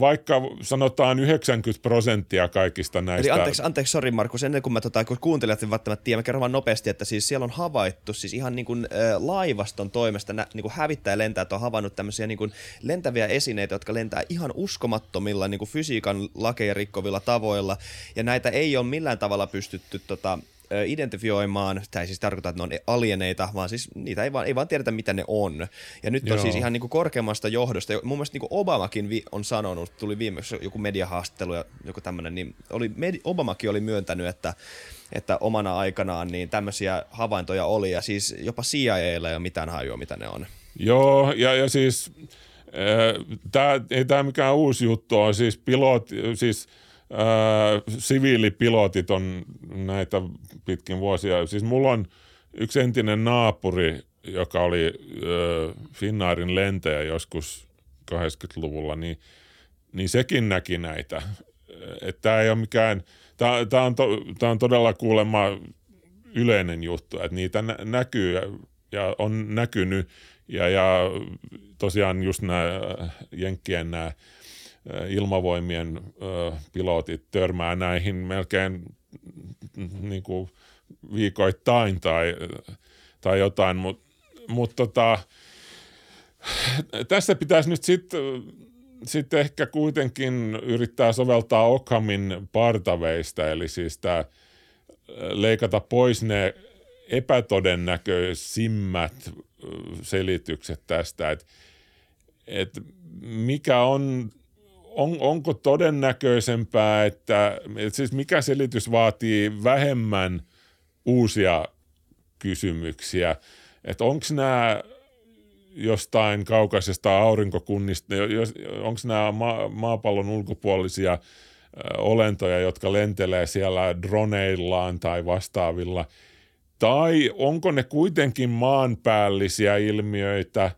vaikka sanotaan 90 prosenttia kaikista näistä. Eli anteeksi, anteeksi, sori Markus, ennen kuin mä tota, kun kuuntelin, että välttämättä tiedä, mä kerron vaan nopeasti, että siis siellä on havaittu, siis ihan niin kuin äh, laivaston toimesta nä, niin kuin hävittäjä lentää, on havainnut tämmöisiä niin kuin lentäviä esineitä, jotka lentää ihan uskomattomilla niin kuin fysiikan lakeja rikkovilla tavoilla, ja näitä ei ole millään tavalla pystytty tota, identifioimaan, tämä ei siis tarkoita, että ne on alieneita, vaan siis niitä ei vaan, ei vaan tiedetä, mitä ne on. Ja nyt Joo. on siis ihan niin kuin korkeammasta johdosta, mun mielestä niin kuin Obamakin vi- on sanonut, tuli viimeksi joku mediahaastattelu ja joku tämmöinen, niin oli, med- Obamakin oli myöntänyt, että että omana aikanaan niin tämmöisiä havaintoja oli, ja siis jopa CIA ei ole mitään hajua, mitä ne on. Joo, ja, ja siis tämä ei tämä mikään uusi juttu on, siis pilot, siis – siviilipilotit on näitä pitkin vuosia. Siis mulla on yksi entinen naapuri, joka oli öö, Finnaarin lentäjä joskus 80-luvulla, niin, niin sekin näki näitä. Tämä ei ole mikään, tämä on, to, on todella kuulemma yleinen juttu, että niitä nä- näkyy ja, ja on näkynyt ja, ja tosiaan just nämä Jenkkien nämä ilmavoimien pilotit törmää näihin melkein niin kuin viikoittain tai, tai jotain, mutta mut tota, tässä pitäisi nyt sitten sit ehkä kuitenkin yrittää soveltaa Okhamin partaveista, eli siis tämä leikata pois ne epätodennäköisimmät selitykset tästä, että et mikä on on, onko todennäköisempää, että, että siis mikä selitys vaatii vähemmän uusia kysymyksiä, että onko nämä jostain kaukaisesta aurinkokunnista, onko nämä ma- maapallon ulkopuolisia olentoja, jotka lentelee siellä droneillaan tai vastaavilla, tai onko ne kuitenkin maanpäällisiä ilmiöitä,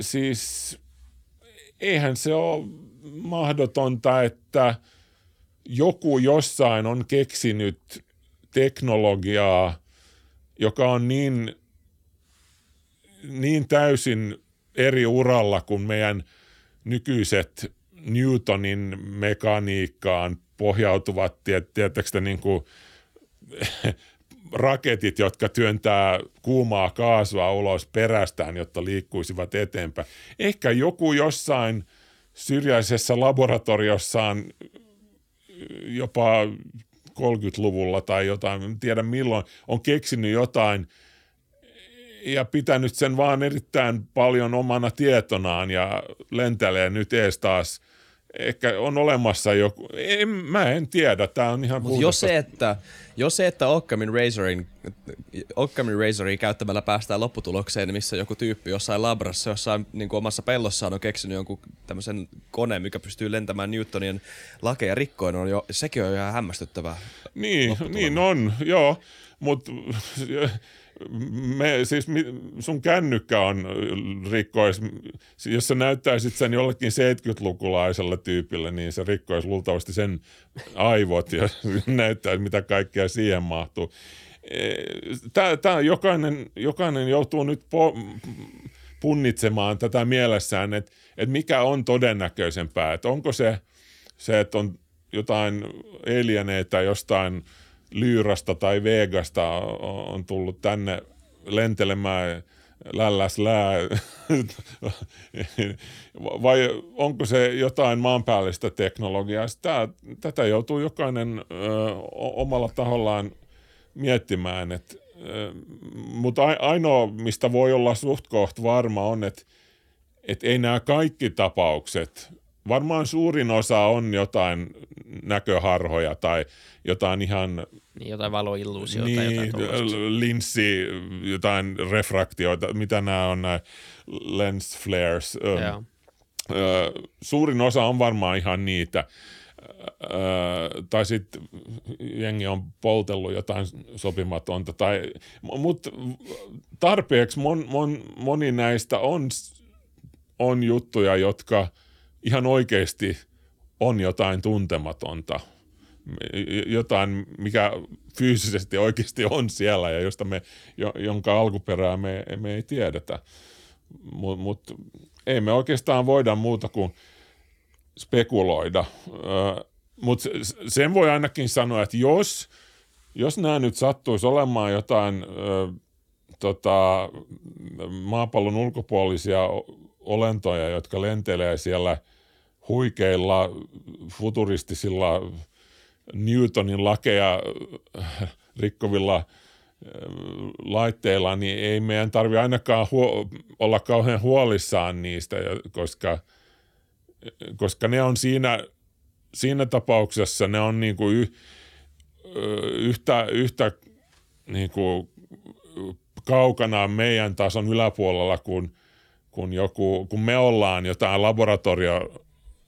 siis eihän se ole mahdotonta, että joku jossain on keksinyt teknologiaa, joka on niin, niin täysin eri uralla kuin meidän nykyiset Newtonin mekaniikkaan pohjautuvat, tietääkö niin kuin raketit, jotka työntää kuumaa kaasua ulos perästään, jotta liikkuisivat eteenpäin. Ehkä joku jossain syrjäisessä laboratoriossaan jopa 30-luvulla tai jotain, en tiedä milloin, on keksinyt jotain ja pitänyt sen vaan erittäin paljon omana tietonaan ja lentelee nyt ees taas – ehkä on olemassa joku, en, mä en tiedä, tämä on ihan Mut jos se, että, jos se, että Occamin Razorin, Occamin Razorin käyttämällä päästään lopputulokseen, missä joku tyyppi jossain labrassa, jossain niin kuin omassa pellossaan on keksinyt jonkun tämmöisen koneen, mikä pystyy lentämään Newtonien lakeja rikkoin, on jo, sekin on ihan hämmästyttävää. Niin, niin on, joo, mutta me, siis sun kännykkä on rikkois, jos sä näyttäisit sen jollekin 70-lukulaiselle tyypille, niin se rikkoisi luultavasti sen aivot ja näyttäisi mitä kaikkea siihen mahtuu. Tää, tää jokainen, jokainen joutuu nyt po, punnitsemaan tätä mielessään, että et mikä on todennäköisempää, että onko se, se, että on jotain alieneita jostain – Lyyrasta tai Vegasta on tullut tänne lentelemään lälläs lää, vai onko se jotain maanpäällistä teknologiaa. Sitä, tätä joutuu jokainen ö, omalla tahollaan miettimään, että mutta ainoa, mistä voi olla suht koht varma on, että et ei nämä kaikki tapaukset varmaan suurin osa on jotain näköharhoja tai jotain ihan... Niin, jotain valoilluusioita. Niin, jotain linssi, jotain refraktioita, mitä nämä on nämä lens flares. Joo. Suurin osa on varmaan ihan niitä. tai sitten jengi on poltellut jotain sopimatonta. Tai, mutta tarpeeksi mon, mon, moni näistä on, on juttuja, jotka – ihan oikeasti on jotain tuntematonta, jotain, mikä fyysisesti oikeasti on siellä ja josta me, jonka alkuperää me, me ei tiedetä. Mutta mut, ei me oikeastaan voida muuta kuin spekuloida. Mutta sen voi ainakin sanoa, että jos, jos nämä nyt sattuisi olemaan jotain ö, tota, maapallon ulkopuolisia olentoja, jotka lentelee siellä – huikeilla futuristisilla Newtonin lakeja rikkovilla äh, laitteilla, niin ei meidän tarvi ainakaan huo- olla kauhean huolissaan niistä, koska, koska ne on siinä, siinä tapauksessa ne on niin kuin y, yhtä, yhtä niin kuin kaukana meidän tason yläpuolella kuin, kun, joku, kun me ollaan jotain laboratorio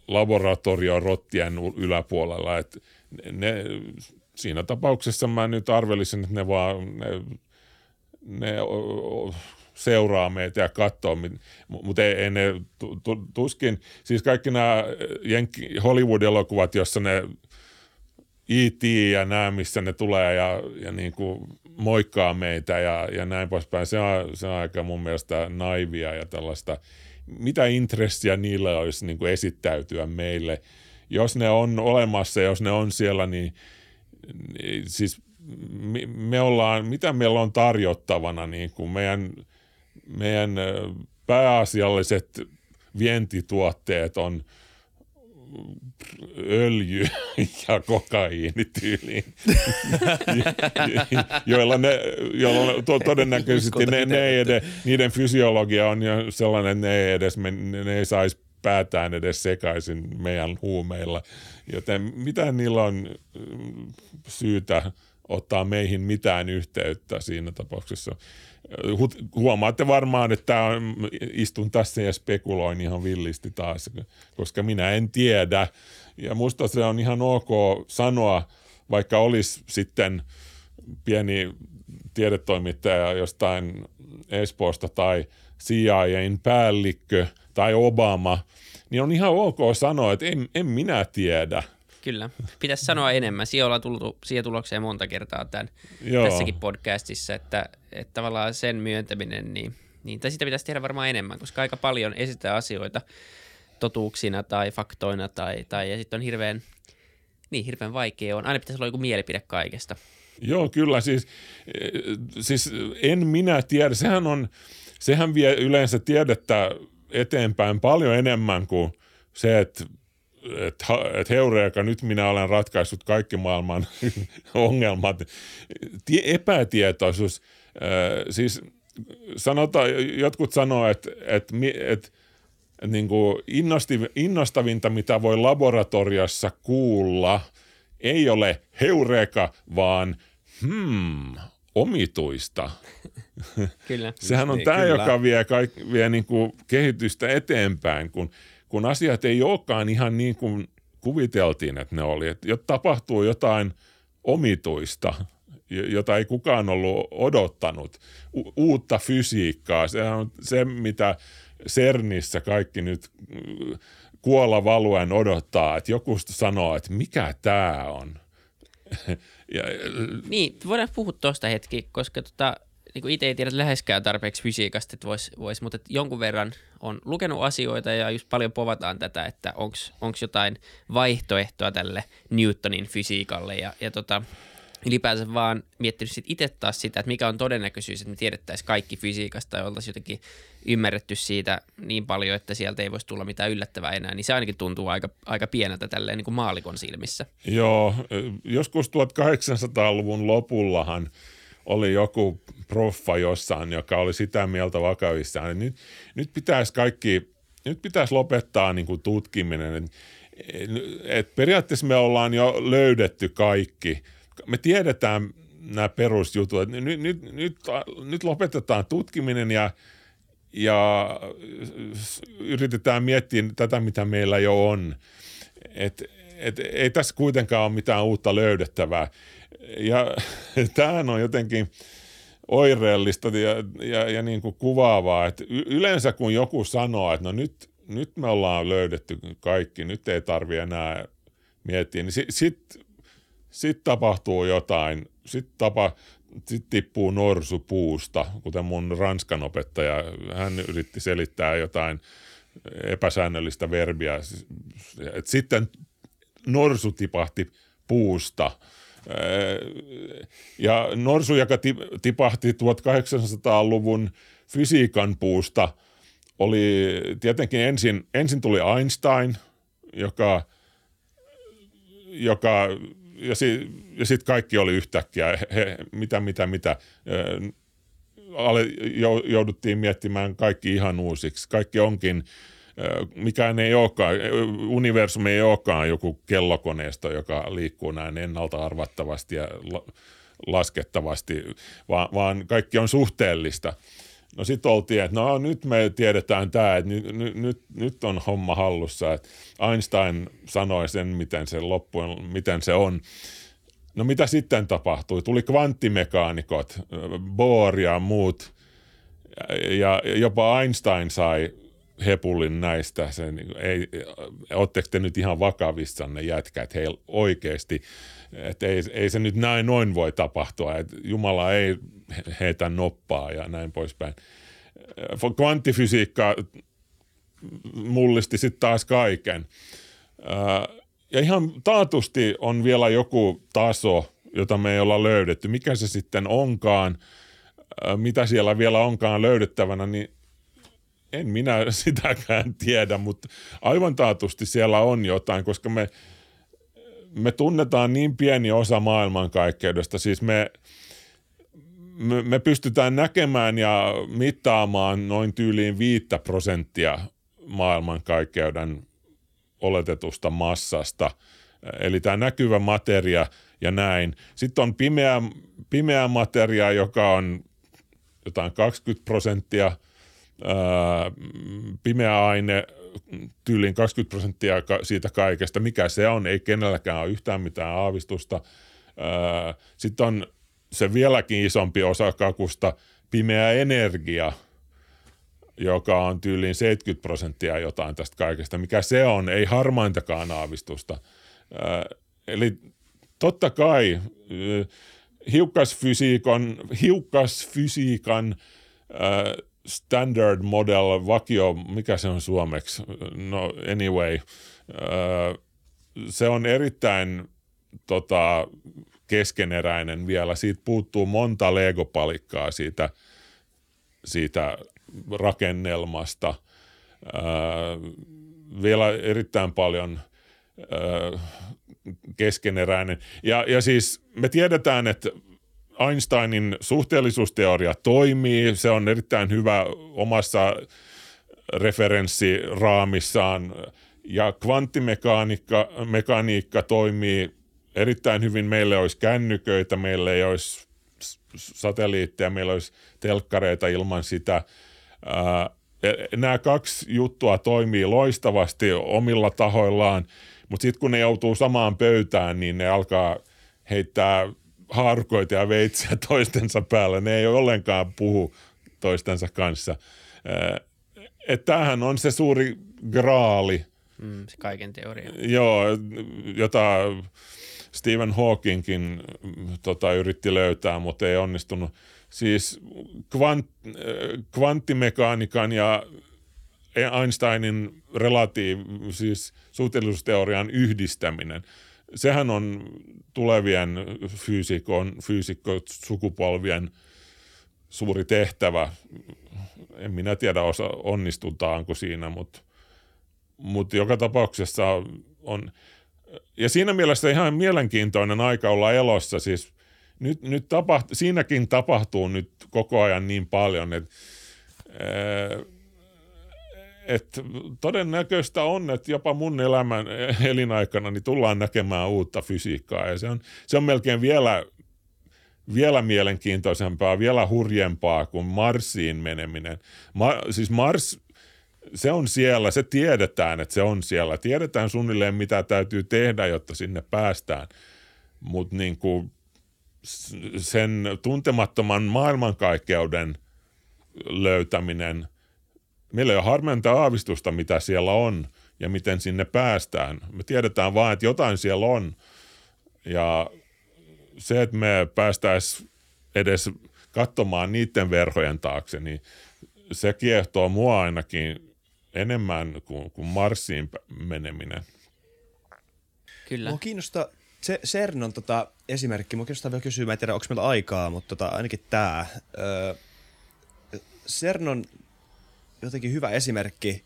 laboratoriorottien yläpuolella. Et ne, siinä tapauksessa mä nyt arvelisin, että ne vaan ne, ne seuraa meitä ja katsoo, mutta ei, ei ne tuskin, siis kaikki nämä Hollywood-elokuvat, jossa ne E.T. ja nämä, missä ne tulee ja, ja niin kuin moikkaa meitä ja, ja näin poispäin, se on, se on aika mun mielestä naivia ja tällaista – mitä intressiä niillä olisi niin kuin esittäytyä meille. Jos ne on olemassa, jos ne on siellä, niin, niin siis me, me ollaan, mitä meillä on tarjottavana, niin kuin meidän, meidän pääasialliset vientituotteet on – öljy ja kokaiini tyyliin, joilla ne, joilla to, todennäköisesti ne, ne ei edes, niiden fysiologia on jo sellainen, että ne ei, edes, ne, ne ei saisi päätään edes sekaisin meidän huumeilla. Joten mitä niillä on mm, syytä ottaa meihin mitään yhteyttä siinä tapauksessa – huomaatte varmaan, että istun tässä ja spekuloin ihan villisti taas, koska minä en tiedä. Ja musta se on ihan ok sanoa, vaikka olisi sitten pieni tiedetoimittaja jostain Espoosta tai CIAin päällikkö tai Obama, niin on ihan ok sanoa, että en, en minä tiedä – Kyllä, pitäisi sanoa enemmän. Siihen ollaan tullut siihen tulokseen monta kertaa tämän, Joo. tässäkin podcastissa, että, että tavallaan sen myöntäminen, niin, niin tai sitä pitäisi tehdä varmaan enemmän, koska aika paljon esittää asioita totuuksina tai faktoina tai, tai ja sitten on hirveän, niin hirveän vaikea on. Aina pitäisi olla joku mielipide kaikesta. Joo, kyllä. Siis, eh, siis en minä tiedä. Sehän, on, sehän vie yleensä tiedettä eteenpäin paljon enemmän kuin se, että että et heureeka, nyt minä olen ratkaissut kaikki maailman ongelmat. Epätietoisuus, äh, siis sanotaan, jotkut sanoo, että, että, että niin kuin innostavinta, mitä voi laboratoriossa kuulla, ei ole heureka, vaan hmm, omituista. Kyllä. Sehän on niin, tämä, kyllä. joka vie, kaik, vie niin kuin kehitystä eteenpäin, kun, kun asiat ei olekaan ihan niin kuin kuviteltiin, että ne oli. Että tapahtuu jotain omituista, jota ei kukaan ollut odottanut. U- uutta fysiikkaa, se on se, mitä CERNissä kaikki nyt kuolla valuen odottaa, että joku sanoo, että mikä tämä on. ja, niin, voidaan puhua tuosta hetki, koska tota, niin itse ei tiedä läheskään tarpeeksi fysiikasta, että voisi, vois, mutta että jonkun verran on lukenut asioita ja just paljon povataan tätä, että onko jotain vaihtoehtoa tälle Newtonin fysiikalle ja, ja tota, ylipäänsä vaan miettinyt sit itse taas sitä, että mikä on todennäköisyys, että me tiedettäisiin kaikki fysiikasta ja oltaisiin jotenkin ymmärretty siitä niin paljon, että sieltä ei voisi tulla mitään yllättävää enää, niin se ainakin tuntuu aika, aika pieneltä tälleen niin kuin maalikon silmissä. Joo, joskus 1800-luvun lopullahan oli joku proffa jossain, joka oli sitä mieltä vakavissaan, nyt, nyt pitäisi kaikki, nyt pitäisi lopettaa niin kuin tutkiminen, että et periaatteessa me ollaan jo löydetty kaikki – me tiedetään nämä perusjutut, nyt, nyt, nyt, nyt lopetetaan tutkiminen ja, ja yritetään miettiä tätä, mitä meillä jo on. Et, et, ei tässä kuitenkaan ole mitään uutta löydettävää. Ja tämähän on jotenkin oireellista ja, ja, ja niin kuin kuvaavaa, että yleensä kun joku sanoo, että no nyt, nyt me ollaan löydetty kaikki, nyt ei tarvitse enää miettiä, niin sitten sit sitten tapahtuu jotain, sitten tapa, sit tippuu norsu puusta, kuten mun ranskan opettaja, hän yritti selittää jotain epäsäännöllistä verbiä. Et sitten norsu tipahti puusta. Ja norsu, joka tipahti 1800-luvun fysiikan puusta, oli tietenkin ensin, ensin tuli Einstein, joka, joka ja, si, ja sitten kaikki oli yhtäkkiä, he, mitä, mitä, mitä. Ale, jouduttiin miettimään kaikki ihan uusiksi. Kaikki onkin, mikään ei olekaan, universumi ei olekaan joku kellokoneisto, joka liikkuu näin ennalta arvattavasti ja laskettavasti, vaan, vaan kaikki on suhteellista. No sitten oltiin, että no nyt me tiedetään tämä, että nyt, nyt, nyt on homma hallussa. Että Einstein sanoi sen, miten se loppujen, miten se on. No mitä sitten tapahtui? Tuli kvanttimekaanikot, Bohr ja muut, ja jopa Einstein sai hepulin näistä. Se, niin ei, ootteko te nyt ihan vakavissanne jätkät, hei oikeasti, että ei, ei se nyt näin noin voi tapahtua, että Jumala ei heitä noppaa ja näin poispäin. Kvanttifysiikka mullisti sitten taas kaiken. Ja ihan taatusti on vielä joku taso, jota me ei olla löydetty. Mikä se sitten onkaan, mitä siellä vielä onkaan löydettävänä, niin en minä sitäkään tiedä, mutta aivan taatusti siellä on jotain, koska me, me tunnetaan niin pieni osa maailmankaikkeudesta. Siis me, me, me pystytään näkemään ja mittaamaan noin tyyliin viittä prosenttia maailmankaikkeuden oletetusta massasta. Eli tämä näkyvä materia ja näin. Sitten on pimeä, pimeä materia, joka on jotain 20 prosenttia – pimeä aine, tyyliin 20 prosenttia siitä kaikesta, mikä se on, ei kenelläkään ole yhtään mitään aavistusta. Sitten on se vieläkin isompi osa kakusta, pimeä energia, joka on tyyliin 70 prosenttia jotain tästä kaikesta. Mikä se on, ei harmaintakaan aavistusta. Eli totta kai hiukkasfysiikan, hiukkasfysiikan standard model, vakio, mikä se on suomeksi? No anyway, se on erittäin tota, keskeneräinen vielä. Siitä puuttuu monta legopalikkaa siitä, siitä rakennelmasta. Ää, vielä erittäin paljon ää, keskeneräinen. Ja, ja siis me tiedetään, että Einsteinin suhteellisuusteoria toimii. Se on erittäin hyvä omassa referenssiraamissaan. Ja kvanttimekaniikka mekaniikka toimii erittäin hyvin. Meille olisi kännyköitä, meille ei olisi satelliitteja, meillä olisi telkkareita ilman sitä. nämä kaksi juttua toimii loistavasti omilla tahoillaan, mutta sitten kun ne joutuu samaan pöytään, niin ne alkaa heittää haarukoita ja veitsiä toistensa päällä. Ne ei ollenkaan puhu toistensa kanssa. Että tämähän on se suuri graali. Mm, se kaiken teoria. Joo, jota Stephen Hawkingkin tota, yritti löytää, mutta ei onnistunut. Siis kvant, kvanttimekaniikan ja Einsteinin relatiiv, siis suhteellisuusteorian yhdistäminen. Sehän on tulevien fyysikon, fyysikko-sukupolvien suuri tehtävä. En minä tiedä, osa, onnistutaanko siinä, mutta, mutta joka tapauksessa on, ja siinä mielessä ihan mielenkiintoinen aika olla elossa. Siis nyt, nyt tapaht, siinäkin tapahtuu nyt koko ajan niin paljon, että et todennäköistä on, että jopa mun elämän elinaikana niin tullaan näkemään uutta fysiikkaa ja se on, se on melkein vielä, vielä mielenkiintoisempaa, vielä hurjempaa kuin Marsiin meneminen. Ma, siis Mars se on siellä, se tiedetään, että se on siellä. Tiedetään suunnilleen, mitä täytyy tehdä, jotta sinne päästään. Mutta niin sen tuntemattoman maailmankaikkeuden löytäminen, meillä ei ole harmenta aavistusta, mitä siellä on ja miten sinne päästään. Me tiedetään vain, että jotain siellä on. Ja se, että me päästäisiin edes katsomaan niiden verhojen taakse, niin se kiehtoo mua ainakin enemmän kuin, kuin Marsiin meneminen. Kyllä. Mua kiinnostaa, se, CERN on tota esimerkki, mua kiinnostaa vielä kysyä, mä en tiedä onko meillä aikaa, mutta tota, ainakin tämä. Öö, CERN on jotenkin hyvä esimerkki,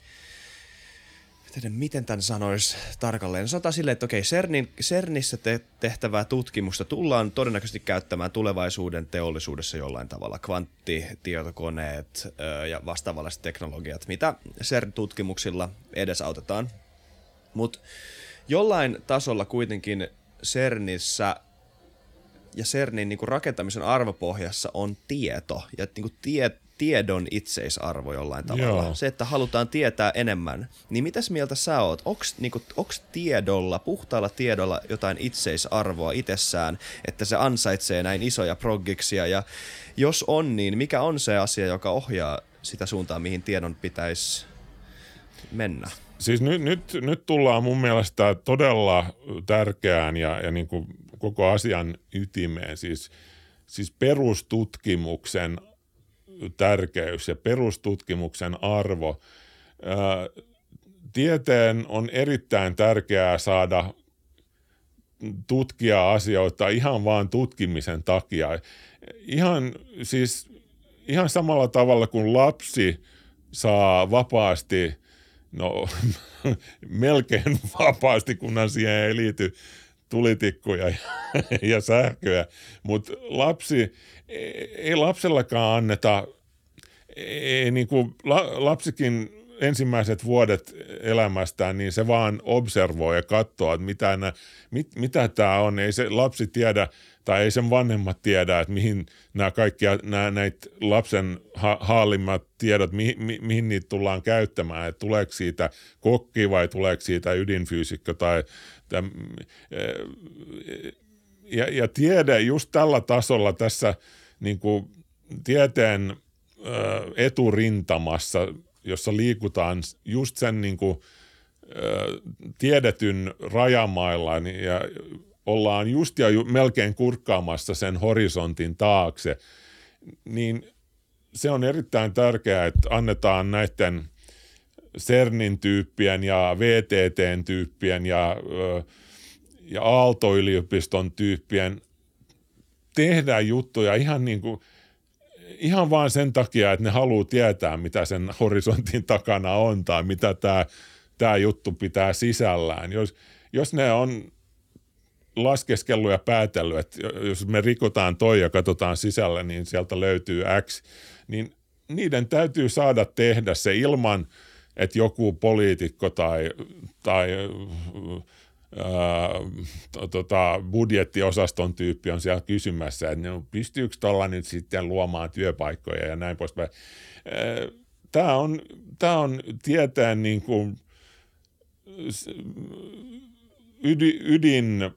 tiedä, miten tämän sanoisi tarkalleen. Sanotaan silleen, että okei, CERNin, CERNissä te- tehtävää tutkimusta tullaan todennäköisesti käyttämään tulevaisuuden teollisuudessa jollain tavalla. Kvanttitietokoneet öö, ja vastaavalliset teknologiat, mitä CERN-tutkimuksilla edesautetaan. Mutta jollain tasolla kuitenkin CERNissä ja CERNin niin rakentamisen arvopohjassa on tieto ja niin tie, tiedon itseisarvo jollain tavalla. Joo. Se, että halutaan tietää enemmän. Niin mitäs mieltä sä oot? Onks, niinku, onks tiedolla, puhtaalla tiedolla jotain itseisarvoa itsessään, että se ansaitsee näin isoja proggiksia? Ja jos on, niin mikä on se asia, joka ohjaa sitä suuntaa, mihin tiedon pitäisi mennä? Siis nyt, nyt, nyt tullaan mun mielestä todella tärkeään ja, ja niin kuin koko asian ytimeen, siis, siis perustutkimuksen tärkeys ja perustutkimuksen arvo. Tieteen on erittäin tärkeää saada tutkia asioita ihan vaan tutkimisen takia. Ihan siis ihan samalla tavalla kuin lapsi saa vapaasti, no melkein vapaasti, kunhan siihen ei liity tulitikkuja ja, ja sähköä, mutta lapsi ei lapsellakaan anneta, ei niin kuin lapsikin ensimmäiset vuodet elämästään, niin se vaan observoi ja katsoo, että mitä, nä, mit, mitä tämä on. Ei se lapsi tiedä tai ei sen vanhemmat tiedä, että mihin nämä kaikki nämä, näitä lapsen ha, haalimmat tiedot, mi, mi, mihin niitä tullaan käyttämään. Että tuleeko siitä kokki vai tuleeko siitä ydinfyysikko tai täm, ja, ja tiede just tällä tasolla tässä – niin kuin tieteen eturintamassa, jossa liikutaan just sen niin kuin, tiedetyn rajamailla niin, ja ollaan just ja melkein kurkkaamassa sen horisontin taakse, niin se on erittäin tärkeää, että annetaan näiden CERNin tyyppien ja VTTn tyyppien ja, ja Aalto-yliopiston tyyppien tehdään juttuja ihan niin kuin, ihan vaan sen takia, että ne haluaa tietää, mitä sen horisontin takana on tai mitä tämä, tämä juttu pitää sisällään. Jos, jos ne on laskeskellut ja päätellyt, että jos me rikotaan toi ja katsotaan sisällä, niin sieltä löytyy X, niin niiden täytyy saada tehdä se ilman, että joku poliitikko tai, tai ää, tota, budjettiosaston tyyppi on siellä kysymässä, että no, pystyykö tuolla nyt sitten luomaan työpaikkoja ja näin poispäin. Tämä on, tämä on tieteen niin kuin, ydin, ydin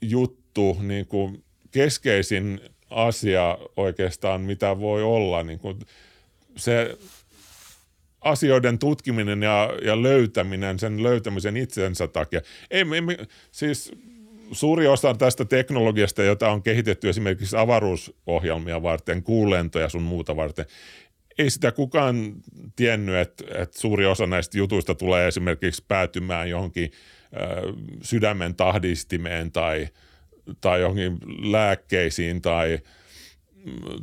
juttu, niin kuin keskeisin asia oikeastaan, mitä voi olla. Niin kuin se asioiden tutkiminen ja, ja löytäminen, sen löytämisen itsensä takia. Ei, me, siis suuri osa tästä teknologiasta, jota on kehitetty esimerkiksi avaruusohjelmia varten, kuulentoja sun muuta varten, ei sitä kukaan tiennyt, että, että suuri osa näistä jutuista tulee esimerkiksi päätymään johonkin sydämen tahdistimeen tai, tai johonkin lääkkeisiin tai,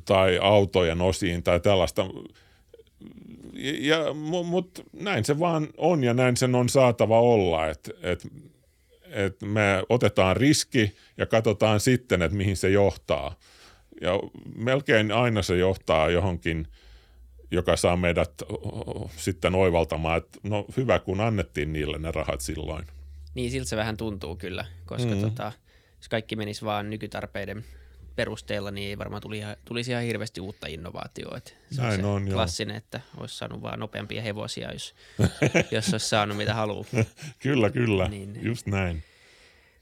tai autojen osiin tai tällaista. Ja, Mutta näin se vaan on ja näin sen on saatava olla, että et, et me otetaan riski ja katsotaan sitten, että mihin se johtaa. Ja melkein aina se johtaa johonkin, joka saa meidät sitten oivaltamaan, että no hyvä kun annettiin niille ne rahat silloin. Niin, siltä se vähän tuntuu kyllä, koska mm-hmm. tota, jos kaikki menisi vaan nykytarpeiden perusteella, niin ei varmaan tuli, tulisi ihan hirveästi uutta innovaatioa. se Näin on, se on klassinen, joo. että olisi saanut vaan nopeampia hevosia, jos, jos olisi saanut mitä haluaa. kyllä, kyllä, niin, niin. just näin.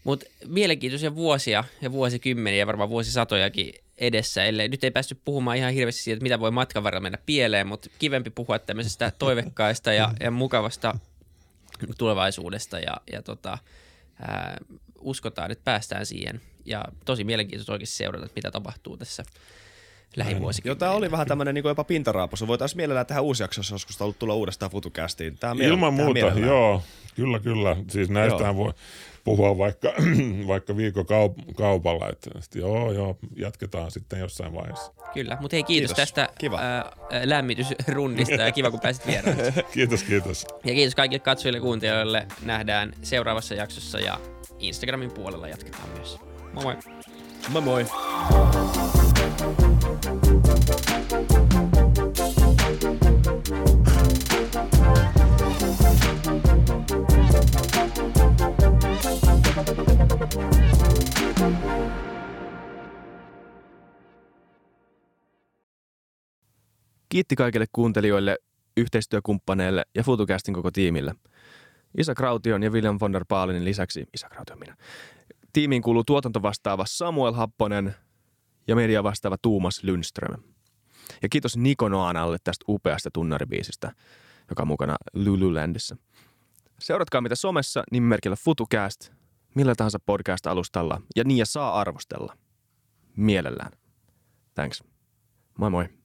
Mutta mielenkiintoisia vuosia ja vuosikymmeniä ja varmaan vuosisatojakin edessä, ellei nyt ei päästy puhumaan ihan hirveästi siitä, että mitä voi matkan varrella mennä pieleen, mutta kivempi puhua tämmöisestä toivekkaista ja, ja mukavasta tulevaisuudesta ja, ja tota, ää, uskotaan, että päästään siihen. Ja tosi mielenkiintoista oikeasti seurata, että mitä tapahtuu tässä lähivuosikymmenellä. Joo, tämä oli vähän tämmöinen niin jopa pintaraapasu. Voitaisiin mielellään tehdä uusi jakso, jos joskus ollut tulla uudestaan FutuCastiin. Tämä Ilman muuta, joo. Kyllä, kyllä. Siis näistähän voi puhua vaikka, vaikka viikokaupalla, että, että joo, joo, jatketaan sitten jossain vaiheessa. Kyllä, mutta hei kiitos, kiitos. tästä kiva. Ää, lämmitysrundista ja kiva kun pääsit vieraan. kiitos, kiitos. Ja kiitos kaikille katsojille ja kuuntelijoille. Nähdään seuraavassa jaksossa ja Instagramin puolella jatketaan myös. Moi moi! Moi moi! Kiitti kaikille kuuntelijoille, yhteistyökumppaneille ja FutuCastin koko tiimille. Isa Kraution ja William von der Baalinin lisäksi, Isa Kraution minä, tiimiin kuuluu tuotantovastaava Samuel Happonen ja media vastaava Tuumas Lundström. Ja kiitos Niko Noanalle tästä upeasta tunnaribiisistä, joka on mukana Lululandissa. Seuratkaa mitä somessa nimimerkillä FutuCast, millä tahansa podcast-alustalla ja niin ja saa arvostella. Mielellään. Thanks. Moi moi.